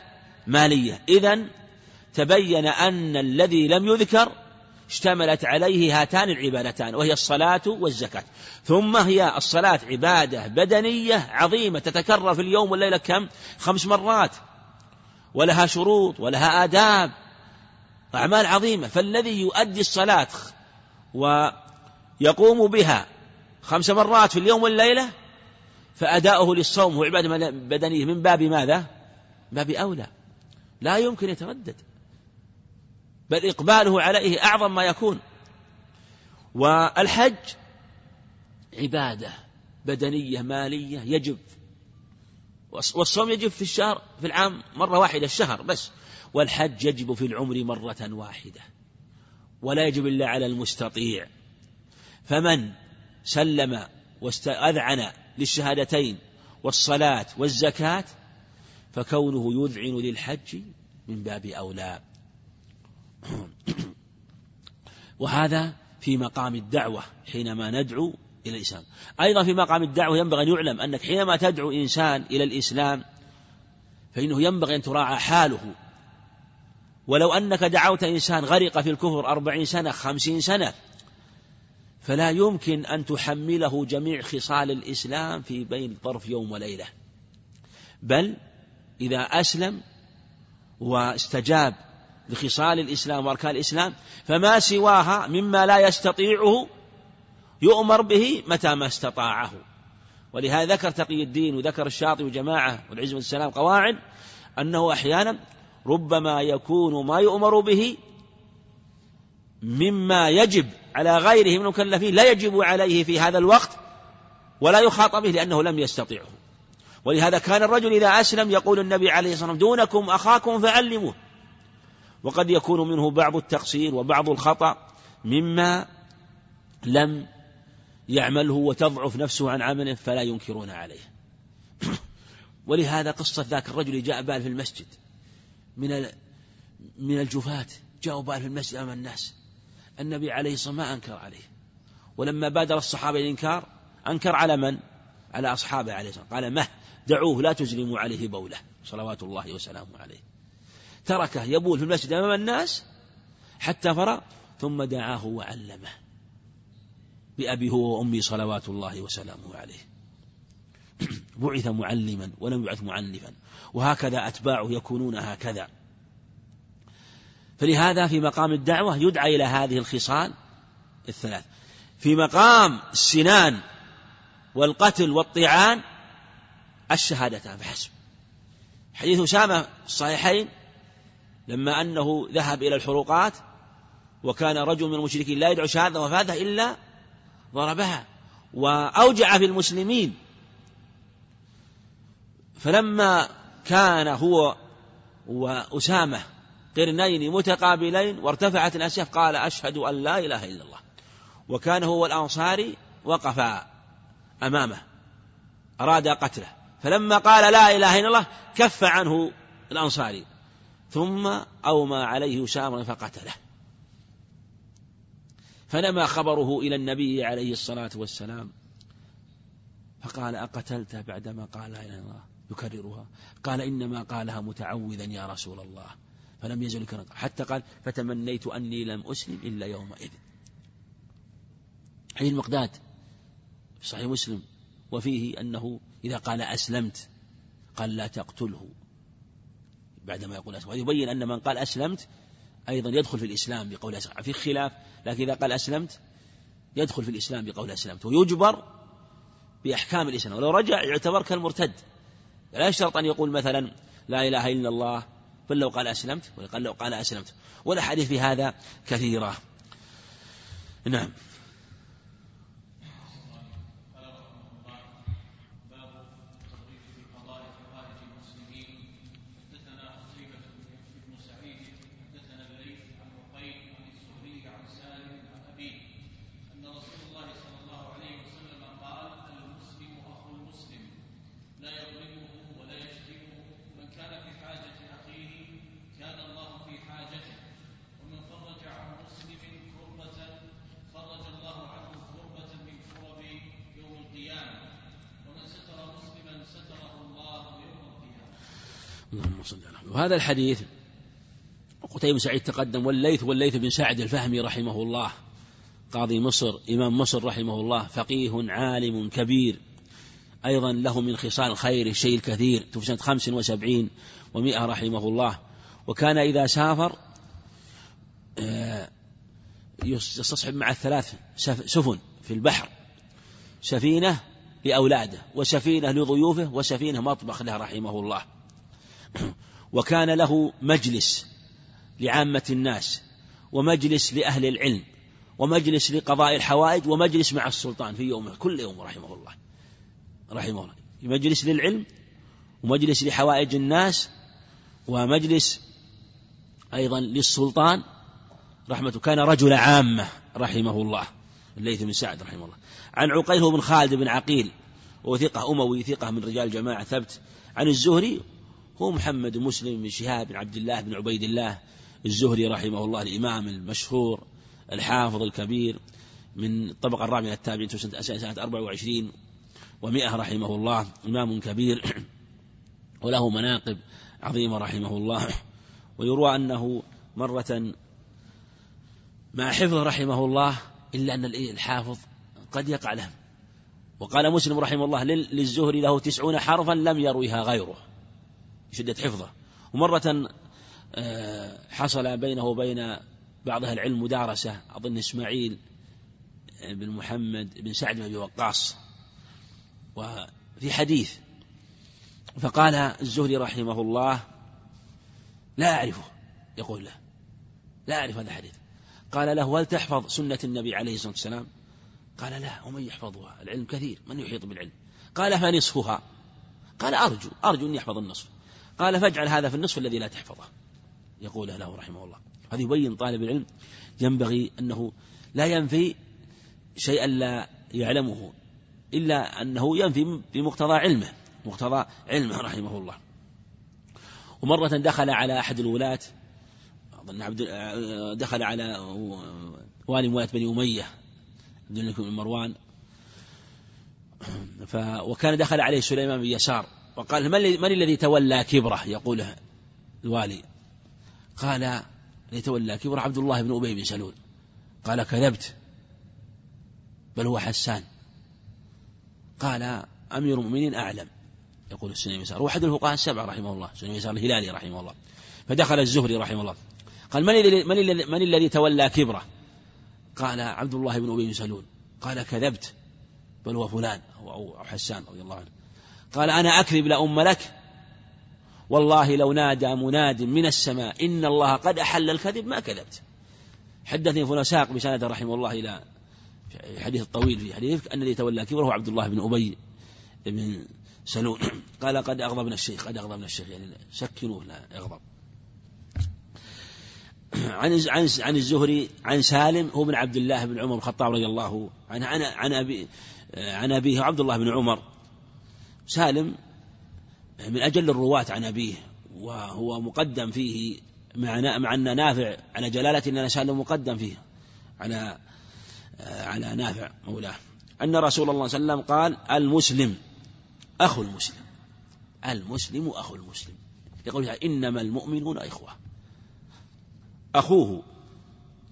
مالية. إذا تبين أن الذي لم يذكر اشتملت عليه هاتان العبادتان وهي الصلاة والزكاة. ثم هي الصلاة عبادة بدنية عظيمة تتكرر في اليوم والليلة كم؟ خمس مرات. ولها شروط ولها آداب. أعمال عظيمة. فالذي يؤدي الصلاة ويقوم بها خمس مرات في اليوم والليلة فأداؤه للصوم هو عبادة بدنية. من باب ماذا؟ باب أولى. لا يمكن يتردد. بل إقباله عليه أعظم ما يكون. والحج عبادة بدنية مالية يجب. والصوم يجب في الشهر في العام مرة واحدة الشهر بس. والحج يجب في العمر مرة واحدة. ولا يجب إلا على المستطيع. فمن سلم واستأذعن للشهادتين والصلاة والزكاة فكونه يذعن للحج من باب أولى. *clears throat* وهذا في مقام الدعوة حينما ندعو إلى الإسلام. أيضا في مقام الدعوة ينبغي أن يعلم أنك حينما تدعو إنسان إلى الإسلام فإنه ينبغي أن تراعى حاله. ولو أنك دعوت إنسان غرق في الكفر أربعين سنة خمسين سنة فلا يمكن أن تحمله جميع خصال الإسلام في بين طرف يوم وليلة. بل إذا أسلم واستجاب لخصال الإسلام وأركان الإسلام فما سواها مما لا يستطيعه يؤمر به متى ما استطاعه. ولهذا ذكر تقي الدين وذكر الشاطئ وجماعة والعز والسلام قواعد أنه أحيانا ربما يكون ما يؤمر به مما يجب على غيره من المكلفين لا يجب عليه في هذا الوقت ولا يخاطب به لأنه لم يستطيعه. ولهذا كان الرجل إذا أسلم يقول النبي عليه الصلاة والسلام دونكم أخاكم فعلموه. وقد يكون منه بعض التقصير وبعض الخطأ مما لم يعمله وتضعف نفسه عن عمله فلا ينكرون عليه. *coughs* ولهذا قصة ذاك الرجل جاء بال في المسجد. من من الجفاة. جاءوا بال في المسجد أمام الناس. النبي عليه الصلاة والسلام ما أنكر عليه. ولما بادر الصحابة الإنكار أنكر على من؟ على أصحابه عليه الصلاة والسلام. قال مه دعوه لا تزلموا عليه بوله. صلوات الله وسلامه عليه. تركه يبول في المسجد أمام الناس حتى فرغ ثم دعاه وعلمه. بأبي هو وأمي صلوات الله وسلامه عليه. *clears throat* بعث معلما ولم يبعث معنفا. وهكذا أتباعه يكونون هكذا. فلهذا في مقام الدعوة يدعى إلى هذه الخصال الثلاث. في مقام السنان والقتل والطعان الشهادتان فحسب. حديث أسامة الصحيحين لما أنه ذهب إلى الحروقات وكان رجل من المشركين لا يدعو شهادة وفاته إلا ضربها وأوجع في المسلمين. فلما كان هو وأسامة قرنين متقابلين وارتفعت الأسياف قال أشهد أن لا إله إلا الله. وكان هو الأنصاري وقف أمامه أراد قتله. فلما قال لا إله إلا الله كف عنه الأنصاري. ثم أومى عليه أسامة فقتله. فنما خبره إلى النبي عليه الصلاة والسلام فقال أقتلته بعدما قال لا إله إلا الله يكررها. قال إنما قالها متعوذا يا رسول الله. فلم يزل يكرر حتى قال فتمنيت أني لم أسلم إلا يومئذ. حديث المقداد في صحيح مسلم. وفيه أنه إذا قال أسلمت قال لا تقتله. بعدما يقول أسلمت. ويبين أن من قال أسلمت أيضا يدخل في الإسلام بقول أسلمت. في خلاف. لكن إذا قال أسلمت يدخل في الإسلام بقول أسلمت. ويجبر بأحكام الإسلام. ولو رجع يعتبر كالمرتد. لا يشترط أن يقول مثلا لا إله إلا الله بل لو قال أسلمت وقال لو قال أسلمت. والأحاديث في هذا كثيرة. نعم. وهذا الحديث قتيبة سعيد تقدم والليث والليث بن سعد الفهمي رحمه الله قاضي مصر إمام مصر رحمه الله فقيه عالم كبير أيضا له من خصال الخير الشيء الكثير توفي سنة خمس وسبعين ومئة رحمه الله. وكان إذا سافر آه، يستصحب مع الثلاث سفن في البحر سفينة لأولاده وسفينة لضيوفه وسفينة مطبخ له رحمه الله. وكان له مجلس لعامة الناس ومجلس لأهل العلم ومجلس لقضاء الحوائج ومجلس مع السلطان في يوم كل يوم رحمه الله رحمه الله. مجلس للعلم ومجلس لحوائج الناس ومجلس أيضا للسلطان. رحمته كان رجل عامة رحمه الله الليث بن سعد رحمه الله. عن عقيل بن خالد بن عقيل وثقة أموي ثقة من رجال الجماعة ثبت عن الزهري هو محمد مسلم بن شهاب بن عبد الله بن عبيد الله الزهري رحمه الله الإمام المشهور الحافظ الكبير من الطبقة الرابعة من التابعين سنة 24 ومئة رحمه الله إمام كبير *clears throat* وله مناقب عظيمة رحمه الله ويروى أنه مرة مع حفظه رحمه الله إلا أن الحافظ قد يقع له وقال مسلم رحمه الله للزهري له تسعون حرفا لم يرويها غيره. شدة حفظة. ومرة آه، حصل بينه وبين بعض أهل العلم مدارسة أظن إسماعيل آه، بن محمد بن سعد بن أبي وقاص. وفي حديث فقال الزهري رحمه الله لا أعرفه يقول له. لا أعرف هذا الحديث. قال له هل تحفظ سنة النبي عليه الصلاة والسلام؟ قال لا ومن يحفظها؟ العلم كثير من يحيط بالعلم. قال فنصفها. قال أرجو أرجو أن يحفظ النصف. قال فاجعل هذا في النصف الذي لا تحفظه. يقوله له رحمه الله. هذا يبين طالب العلم ينبغي أنه لا ينفي شيئا لا يعلمه إلا أنه ينفي بمقتضى علمه مقتضى علمه رحمه الله. ومرة دخل على أحد الولاة أظن عبد دخل على والي ولاة بني أمية عبد الملك بن مروان. ف وكان دخل عليه سليمان بن يسار. وقال من, الذي تولى كبره؟ يقول الوالي. قال الذي تولى كبره عبد الله بن أبي بن سلول. قال كذبت بل هو حسان. قال أمير المؤمنين أعلم يقول السنة يسار هو أحد الفقهاء السبعة رحمه الله سنة يسار الهلالي رحمه الله. فدخل الزهري رحمه الله. قال من الذي من الذي من الذي تولى كبره؟ قال عبد الله بن أبي بن سلول. قال كذبت بل هو فلان أو حسان رضي الله عنه. قال أنا أكذب لا أم لك. والله لو نادى مناد من السماء إن الله قد أحل الكذب ما كذبت. حدثني فلان ساق بسند رحمه الله إلى حديث الطويل في حديث أن الذي تولى كبره عبد الله بن أبي بن سلون *clears throat* قال قد أغضبنا الشيخ قد أغضبنا الشيخ يعني سكنوه لا يغضب *clears throat* عن عن عن الزهري عن سالم هو بن عبد الله بن عمر الخطاب رضي الله عنه عن عن أبي عن أبيه عبد الله بن عمر. سالم من أجل الرواة عن أبيه وهو مقدم فيه مع مع أن نافع على جلالة إن سالم مقدم فيه على على نافع مولاه. أن رسول الله صلى الله عليه وسلم قال المسلم أخو المسلم المسلم أخو المسلم. يقول إنما المؤمنون إخوة. أخوه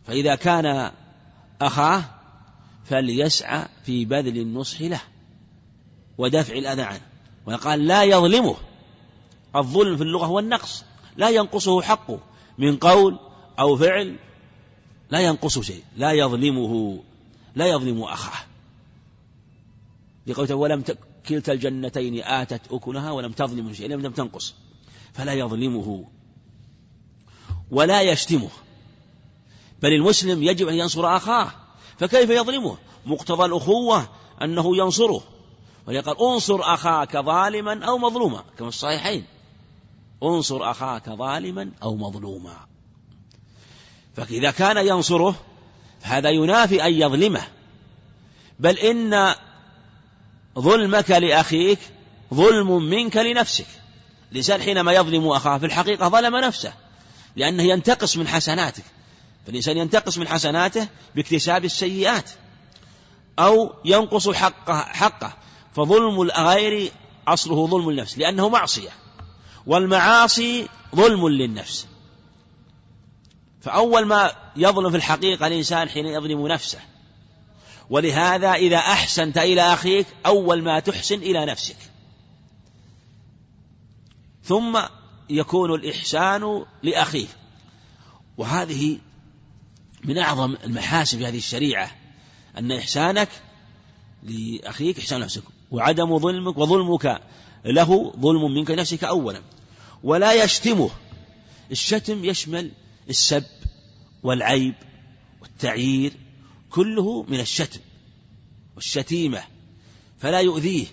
فإذا كان أخاه فليسعى في بذل النصح له ودفع الأذى عنه. وقال لا يظلمه. الظلم في اللغة هو النقص. لا ينقصه حقه من قول أو فعل. لا ينقص شيء. لا يظلمه. لا يظلم أخاه. لقوله ولم كلتا الجنتين آتت أكلها ولم تظلم شيء لم تنقص. فلا يظلمه ولا يشتمه. بل المسلم يجب أن ينصر أخاه. فكيف يظلمه؟ مقتضى الأخوة أنه ينصره. وليقال انصر أخاك ظالما أو مظلوما كما في الصحيحين. انصر أخاك ظالما أو مظلوما. فإذا كان ينصره فهذا ينافي أن يظلمه. بل إن ظلمك لأخيك ظلم منك لنفسك. الإنسان حينما يظلم أخاه في الحقيقة ظلم نفسه لأنه ينتقص من حسناتك. فالإنسان ينتقص من حسناته باكتساب السيئات أو ينقص حقه, حقه. فظلم الغير أصله ظلم النفس لأنه معصية. والمعاصي ظلم للنفس. فأول ما يظلم في الحقيقة الإنسان حين يظلم نفسه. ولهذا إذا أحسنت إلى أخيك أول ما تحسن إلى نفسك. ثم يكون الإحسان لأخيه وهذه من أعظم المحاسن في هذه الشريعة أن إحسانك لأخيك إحسان نفسك. وعدم ظلمك وظلمك له ظلم منك لنفسك أولا. ولا يشتمه. الشتم يشمل السب والعيب والتعيير كله من الشتم والشتيمة فلا يؤذيه.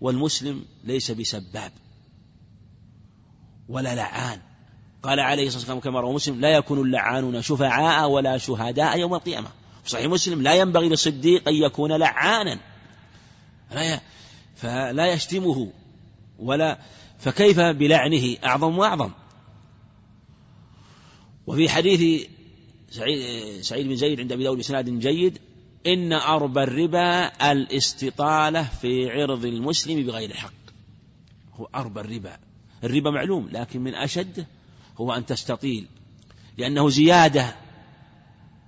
والمسلم ليس بسباب ولا لعان. قال عليه الصلاة والسلام كما روى مسلم لا يكون اللعانون شفعاء ولا شهداء يوم القيامة. صحيح مسلم لا ينبغي للصديق أن يكون لعانا. فلا يشتمه ولا فكيف بلعنه؟ أعظم وأعظم. وفي حديث سعيد, سعيد بن زيد عند أبي داود بإسناد جيد إن أربى الربا الاستطالة في عرض المسلم بغير حق هو أربى الربا. الربا معلوم لكن من أشد هو أن تستطيل. لأنه زيادة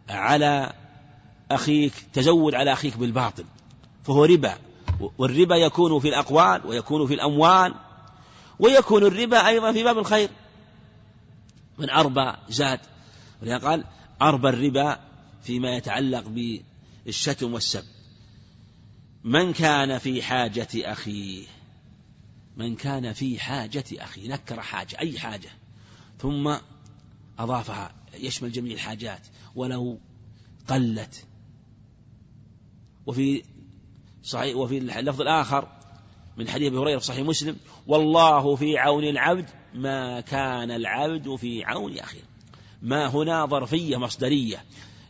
على أخيك تزود على أخيك بالباطل. فهو ربا. والربا يكون في الأقوال ويكون في الأموال ويكون الربا أيضا في باب الخير. من أربى زاد ولهذا قال أربى الربا فيما يتعلق بالشتم والسب. من كان في حاجة أخيه. من كان في حاجة أخي نكر حاجة أي حاجة. ثم أضافها يشمل جميع الحاجات. ولو قلت. وفي صحيح وفي اللفظ الآخر من حديث أبي هريرة في صحيح مسلم والله في عون العبد ما كان العبد في عون أخيه. ما هنا ظرفية مصدرية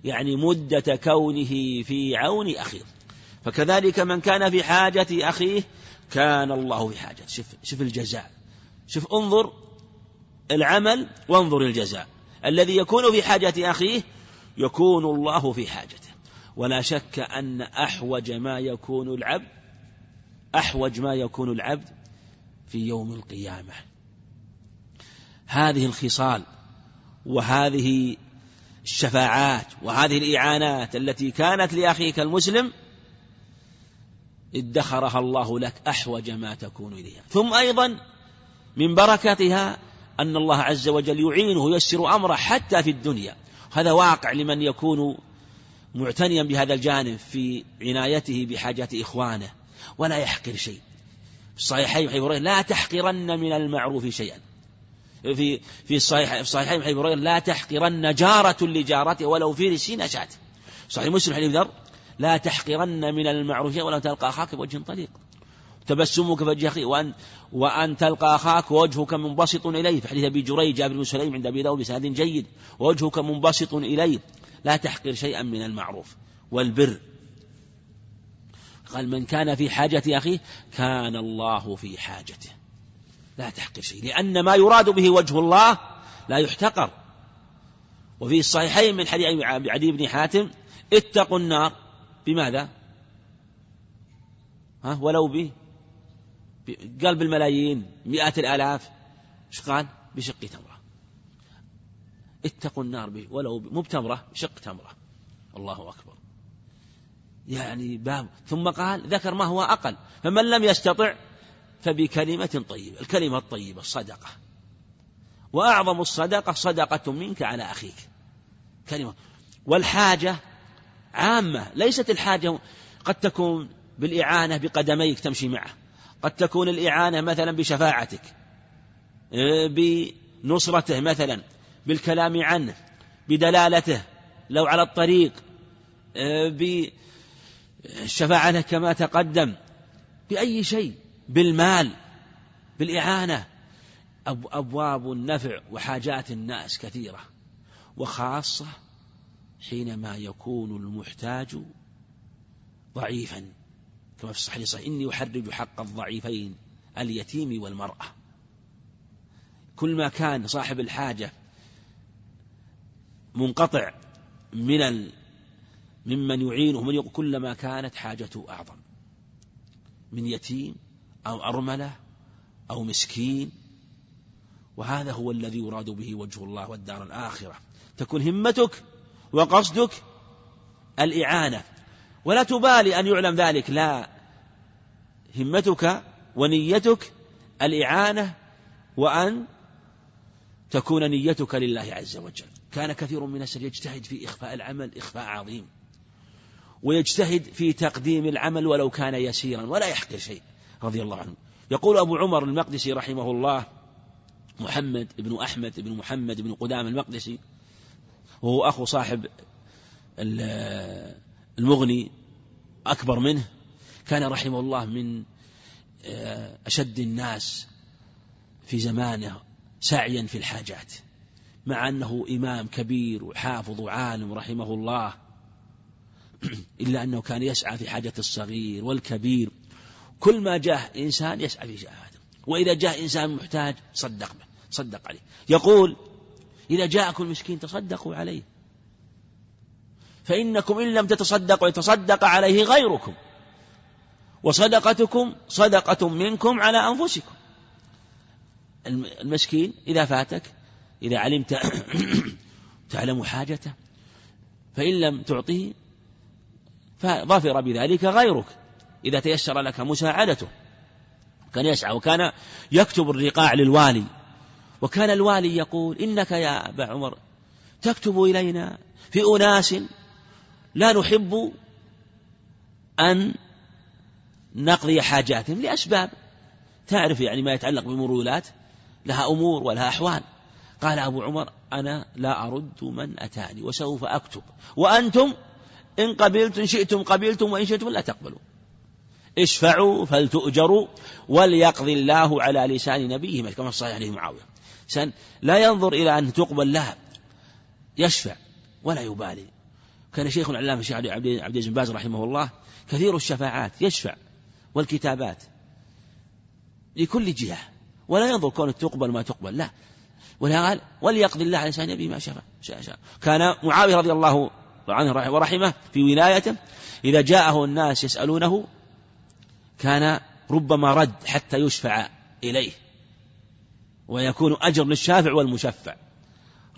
يعني مدة كونه في عون أخيه. فكذلك من كان في حاجة أخيه كان الله في حاجة. شوف شوف الجزاء. شوف انظر العمل وانظر الجزاء. الذي يكون في حاجة أخيه يكون الله في حاجته. ولا شك أن أحوج ما يكون العبد أحوج ما يكون العبد في يوم القيامة. هذه الخصال وهذه الشفاعات وهذه الإعانات التي كانت لأخيك المسلم ادخرها الله لك أحوج ما تكون إليها. ثم أيضا من بركتها أن الله عز وجل يعينه وييسر أمره حتى في الدنيا. هذا واقع لمن يكون معتنيا بهذا الجانب في عنايته بحاجات إخوانه ولا يحقر شيء. في الصحيحين حديث لا تحقرن من المعروف شيئا. في في الصحيح في الصحيحين حديث لا تحقرن جارة لجارته ولو في رسين شاة صحيح مسلم حديث ذر لا تحقرن من المعروف ولو تلقى أخاك بوجه طليق. تبسمك في وجه أخيه وأن, وأن تلقى أخاك ووجهك منبسط إليه. في حديث أبي جريج جابر بن سليم عند أبي داود بسند جيد. ووجهك منبسط إليه. لا تحقر شيئا من المعروف والبر. قال من كان في حاجة أخيه كان الله في حاجته. لا تحقر شيء لأن ما يراد به وجه الله لا يحتقر. وفي الصحيحين من حديث عدي بن حاتم اتقوا النار بماذا؟ ها ولو ب قال بالملايين مئات الآلاف. إيش قال؟ بشق تمرة. اتقوا النار ولو مو بتمرة بشق تمرة. الله أكبر. يعني باب. ثم قال ذكر ما هو أقل. فمن لم يستطع فبكلمة طيبة. الكلمة الطيبة الصدقة. وأعظم الصدقة صدقة منك على أخيك. كلمة. والحاجة عامة. ليست الحاجة قد تكون بالإعانة بقدميك تمشي معه. قد تكون الإعانة مثلا بشفاعتك إيه، بنصرته مثلا. بالكلام عنه بدلالته لو على الطريق إيه، بالشفاعة كما تقدم بأي شيء بالمال بالإعانة. أبواب النفع وحاجات الناس كثيرة وخاصة حينما يكون المحتاج ضعيفا. كما في الصحيح صحيح إني أحرج حق الضعيفين اليتيم والمرأة. كل ما كان صاحب الحاجة منقطع من ال... ممن يعينه من يقول كلما كانت حاجته أعظم. من يتيم أو أرملة أو مسكين. وهذا هو الذي يراد به وجه الله والدار الآخرة. تكون همتك وقصدك الإعانة. ولا تبالي أن يعلم ذلك. لا. همتك ونيتك الإعانة. وأن تكون نيتك لله عز وجل. كان كثير من الناس يجتهد في إخفاء العمل إخفاء عظيم. ويجتهد في تقديم العمل ولو كان يسيرا ولا يحقر شيء رضي الله عنه. يقول أبو عمر المقدسي رحمه الله محمد بن أحمد بن محمد بن قدام المقدسي وهو أخو صاحب المغني أكبر منه كان رحمه الله من آه، أشد الناس في زمانه سعيا في الحاجات. مع أنه إمام كبير وحافظ وعالم رحمه الله. *clears throat* إلا أنه كان يسعى في حاجة الصغير والكبير. كل ما جاء إنسان يسعى في جهاده وإذا جاء إنسان محتاج صدق به صدق عليه. يقول إذا جاءكم مسكين تصدقوا عليه. فإنكم إن لم تتصدقوا يتصدق عليه غيركم. وصدقتكم صدقة منكم على أنفسكم. المسكين إذا فاتك إذا علمت *coughs* تعلم حاجته فإن لم تعطيه فظفر بذلك غيرك. إذا تيسر لك مساعدته كان يسعى وكان يكتب الرقاع للوالي. وكان الوالي يقول إنك يا أبا عمر تكتب إلينا في أناس لا نحب أن نقضي حاجاتهم لأسباب. تعرف يعني ما يتعلق بمرولات لها أمور ولها أحوال. قال أبو عمر أنا لا أرد من أتاني وسوف أكتب. وأنتم إن قبلتم شئتم قبلتم وإن شئتم لا تقبلوا. اشفعوا فلتؤجروا وليقضي الله على لسان نبيه كما صحيح عليه معاوية. لا ينظر إلى أن تقبل لها. يشفع ولا يبالي. كان شيخ العلامة الشيخ عبد العزيز بن باز رحمه الله كثير الشفاعات يشفع والكتابات لكل جهة. ولا ينظر كون تقبل ما تقبل لا. قال وليقضي الله على لسان نبيه ما شاء شاء كان معاوية رضي الله عنه ورحمه في ولايته إذا جاءه الناس يسألونه كان ربما رد حتى يشفع إليه ويكون أجر للشافع والمشفع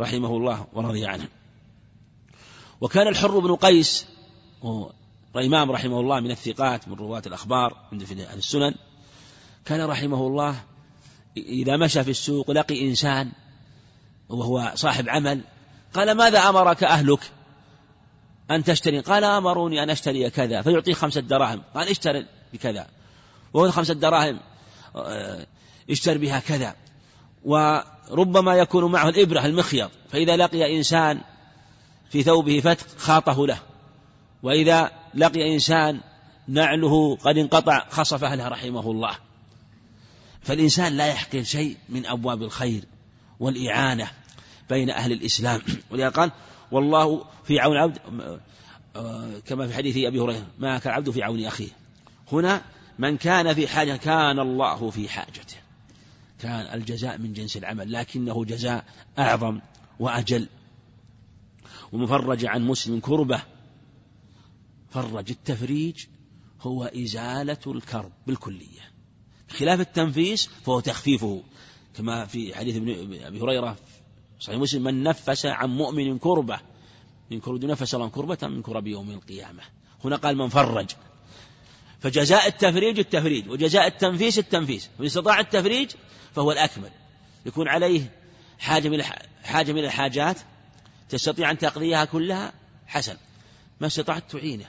رحمه الله ورضي عنه. وكان الحر بن قيس الإمام رحمه الله من الثقات من رواة الأخبار من في السنن كان رحمه الله إذا مشى في السوق لقي إنسان وهو صاحب عمل. قال ماذا أمرك أهلك؟ أن تشتري. قال أمروني أن أشتري كذا. فيعطيه خمسة دراهم. قال اشتري بكذا. وهو خمسة دراهم آه، اشتر بها كذا. وربما يكون معه الإبرة المخيط. فإذا لقي إنسان في ثوبه فتق خاطه له. وإذا لقي إنسان نعله قد انقطع خصف أهلها رحمه الله. فالإنسان لا يحقر شيء من أبواب الخير. والإعانة بين أهل الإسلام. ولذا قال والله في عون العبد كما في حديث أبي هريرة ما كان العبد في عون أخيه. هنا من كان في حاجة كان الله في حاجته. كان الجزاء من جنس العمل لكنه جزاء أعظم وأجل. ومفرج عن مسلم كربة. فرج التفريج هو إزالة الكرب بالكلية. خلاف التنفيس فهو تخفيفه. كما في حديث ابن أبي هريرة صحيح مسلم من نفس عن مؤمن كربة من كرب نفس الله كربة من كرب يوم القيامة. هنا قال من فرج. فجزاء التفريج التفريج وجزاء التنفيس التنفيس فإن استطاع التفريج فهو الأكمل. يكون عليه حاجة من حاجة من الحاجات تستطيع أن تقضيها كلها حسن. ما استطعت تعينه.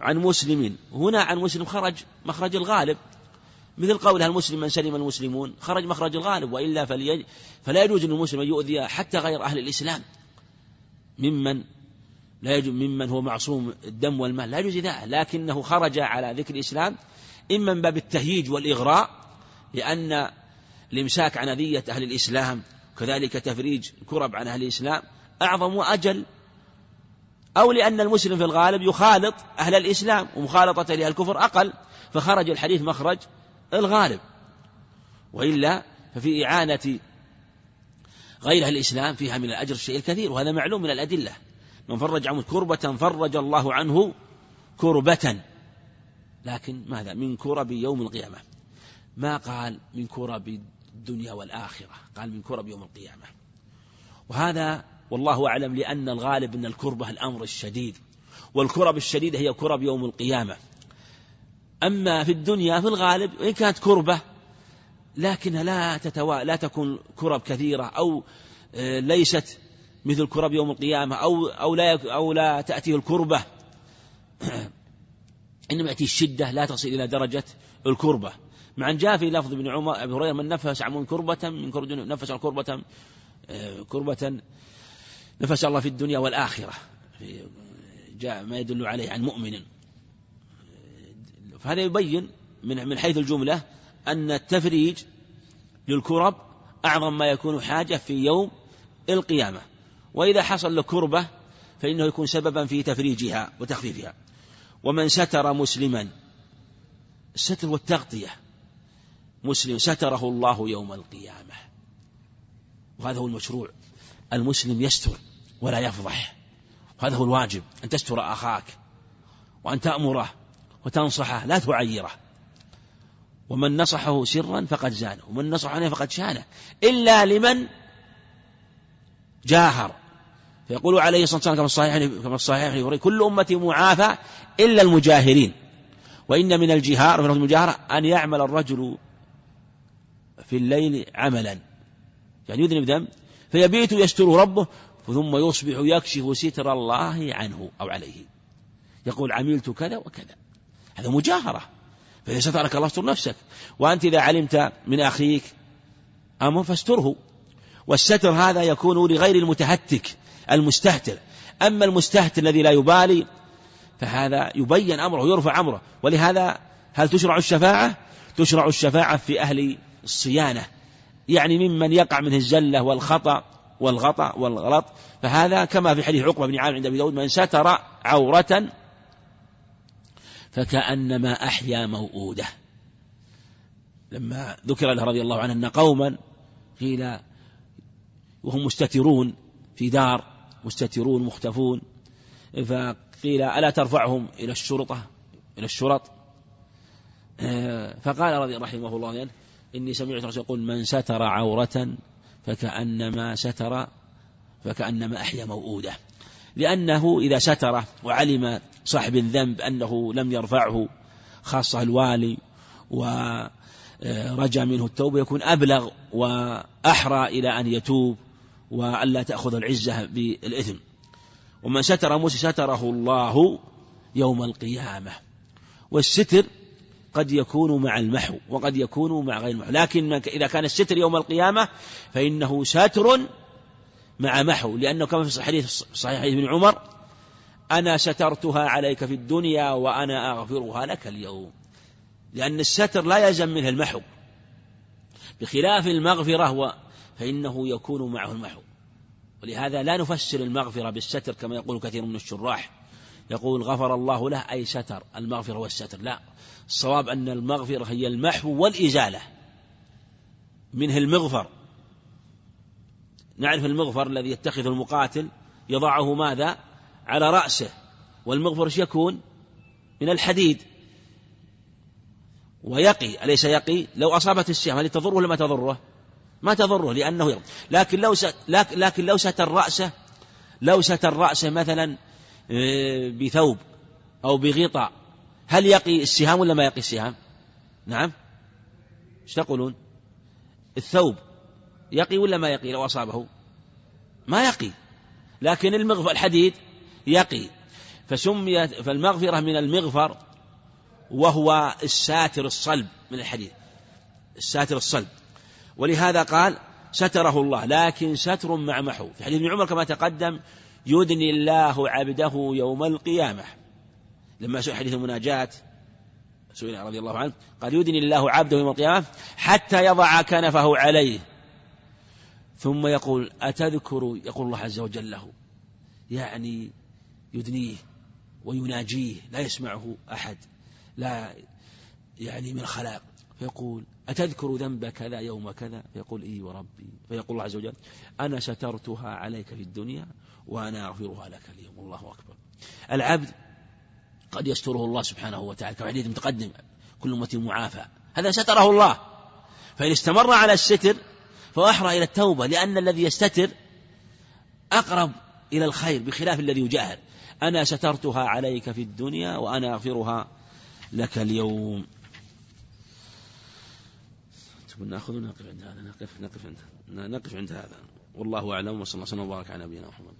عن مسلم هنا عن مسلم خرج مخرج الغالب. مثل قولها المسلم من سلم المسلمون. خرج مخرج الغالب وإلا فلي فلا يجوز للمسلم أن يؤذي حتى غير أهل الإسلام. ممن؟ لا يجوز. ممن هو معصوم الدم والمال. لا يجوز ذلك. لكنه خرج على ذكر الإسلام إما من باب التهييج والإغراء لأن الإمساك عن أذية أهل الإسلام كذلك تفريج كرب عن أهل الإسلام أعظم وأجل. أو لأن المسلم في الغالب يخالط أهل الإسلام ومخالطة لأهل الكفر أقل. فخرج الحديث مخرج الغالب. وإلا ففي إعانة غير أهل الإسلام فيها من الأجر الشيء الكثير وهذا معلوم من الأدلة. من فرج عنه كربة فرج الله عنه كربة. لكن ماذا؟ من كرب يوم القيامة. ما قال من كرب الدنيا والآخرة؟ قال من كرب يوم القيامة. وهذا والله أعلم لأن الغالب أن الكربة الأمر الشديد. والكرب الشديدة هي كرب يوم القيامة. أما في الدنيا في الغالب وإن كانت كربة لكنها لا تتوا... لا تكون كرب كثيرة أو آه، ليست مثل كرب يوم القيامة أو أو لا أو لا تأتيه الكربة. *clears throat* إنما يأتي الشدة لا تصل إلى درجة الكربة. مع أن جاء في لفظ ابن عمر أبي هريرة من نفس عن كربة من كرب نفس عن كربة آه، كربة نفس الله في الدنيا والآخرة. جاء ما يدل عليه عن مؤمن. فهذا يبين من من حيث الجملة أن التفريج للكرب أعظم ما يكون حاجة في يوم القيامة. وإذا حصل له كربة فإنه يكون سببا في تفريجها وتخفيفها. ومن ستر مسلما الستر والتغطية. مسلم ستره الله يوم القيامة. وهذا هو المشروع. المسلم يستر ولا يفضح. وهذا هو الواجب أن تستر أخاك وأن تأمره. وتنصحه لا تعيره. ومن نصحه سرا فقد زانه ومن نصح عليه فقد شانه. إلا لمن جاهر. فيقول عليه الصلاة والسلام كما الصحيح كما الصحيح كل أمتي معافى إلا المجاهرين. وإن من الجهار من المجاهرة أن يعمل الرجل في الليل عملا. يعني يذنب ذنب فيبيت يستر ربه ثم يصبح يكشف ستر الله عنه أو عليه. يقول عملت كذا وكذا. هذا مجاهرة. فإذا سترك الله استر نفسك. وأنت إذا علمت من أخيك أمر فاستره. والستر هذا يكون لغير المتهتك المستهتر. أما المستهتر الذي لا يبالي فهذا يبين أمره ويرفع أمره. ولهذا هل تشرع الشفاعة؟ تشرع الشفاعة في أهل الصيانة. يعني ممن يقع منه الزلة والخطأ والغطأ والغلط. فهذا كما في حديث عقبة بن عامر عند أبي داود من ستر عورة فكأنما أحيا موؤودة. لما ذكر له رضي الله عنه أن قوما قيل وهم مستترون في دار مستترون مختفون. فقيل ألا ترفعهم إلى الشرطة إلى الشرط؟ فقال رضي رحمه الله إني سمعت رسول يقول من ستر عورة فكأنما ستر فكأنما أحيا موؤودة. لأنه إذا ستر وعلم صاحب الذنب أنه لم يرفعه خاصة الوالي ورجى منه التوبة يكون أبلغ وأحرى إلى أن يتوب وألا تأخذ العزة بالإثم. ومن ستر موسى ستره الله يوم القيامة. والستر قد يكون مع المحو وقد يكون مع غير المحو. لكن إذا كان الستر يوم القيامة فإنه ساتر مع محو لأنه كما في الحديث صحيح حديث ابن عمر أنا سترتها عليك في الدنيا وأنا أغفرها لك اليوم. لأن الستر لا يلزم منه المحو. بخلاف المغفرة فإنه يكون معه المحو. ولهذا لا نفسر المغفرة بالستر كما يقول كثير من الشراح. يقول غفر الله له أي ستر المغفرة والستر. لا الصواب أن المغفرة هي المحو والإزالة. منه المغفر. نعرف المغفر الذي يتخذ المقاتل يضعه ماذا؟ على رأسه. والمغفر يكون؟ من الحديد. ويقي. أليس يقي؟ لو أصابت السهام هل تضره ولا ما تضره؟ ما تضره لأنه يضر لكن لو لكن لو ستر رأسه لو ستر رأسه مثلا آه، بثوب أو بغطاء هل يقي السهام ولا ما يقي السهام؟ نعم. إيش تقولون؟ الثوب. يقي ولا ما يقي لو أصابه؟ ما يقي. لكن المغفر الحديد يقي. فسميت فالمغفرة من المغفر وهو الساتر الصلب من الحديد. الساتر الصلب. ولهذا قال ستره الله لكن ستر مع محو في حديث ابن عمر كما تقدم يدني الله عبده يوم القيامة. لما سئل حديث المناجاة سئل رضي الله عنه قال يدني الله عبده يوم القيامة حتى يضع كنفه عليه. ثم يقول أتذكر يقول الله عز وجل له. يعني يدنيه ويناجيه لا يسمعه أحد لا يعني من الخلاق فيقول أتذكر ذنب كذا يوم كذا؟ فيقول إي وربي. فيقول الله عز وجل أنا سترتها عليك في الدنيا وأنا أغفرها لك اليوم. الله أكبر. العبد قد يستره الله سبحانه وتعالى كما حديث متقدم كل أمة معافى. هذا ستره الله. فإن استمر على الستر فهو أحرى إلى التوبة لأن الذي يستتر أقرب إلى الخير بخلاف الذي يجاهر. أنا سترتها عليك في الدنيا وأنا أغفرها لك اليوم. نأخذ ونقف عند هذا نقف نقف عند نقف عند هذا. والله أعلم وصلى الله وسلم وبارك على نبينا محمد.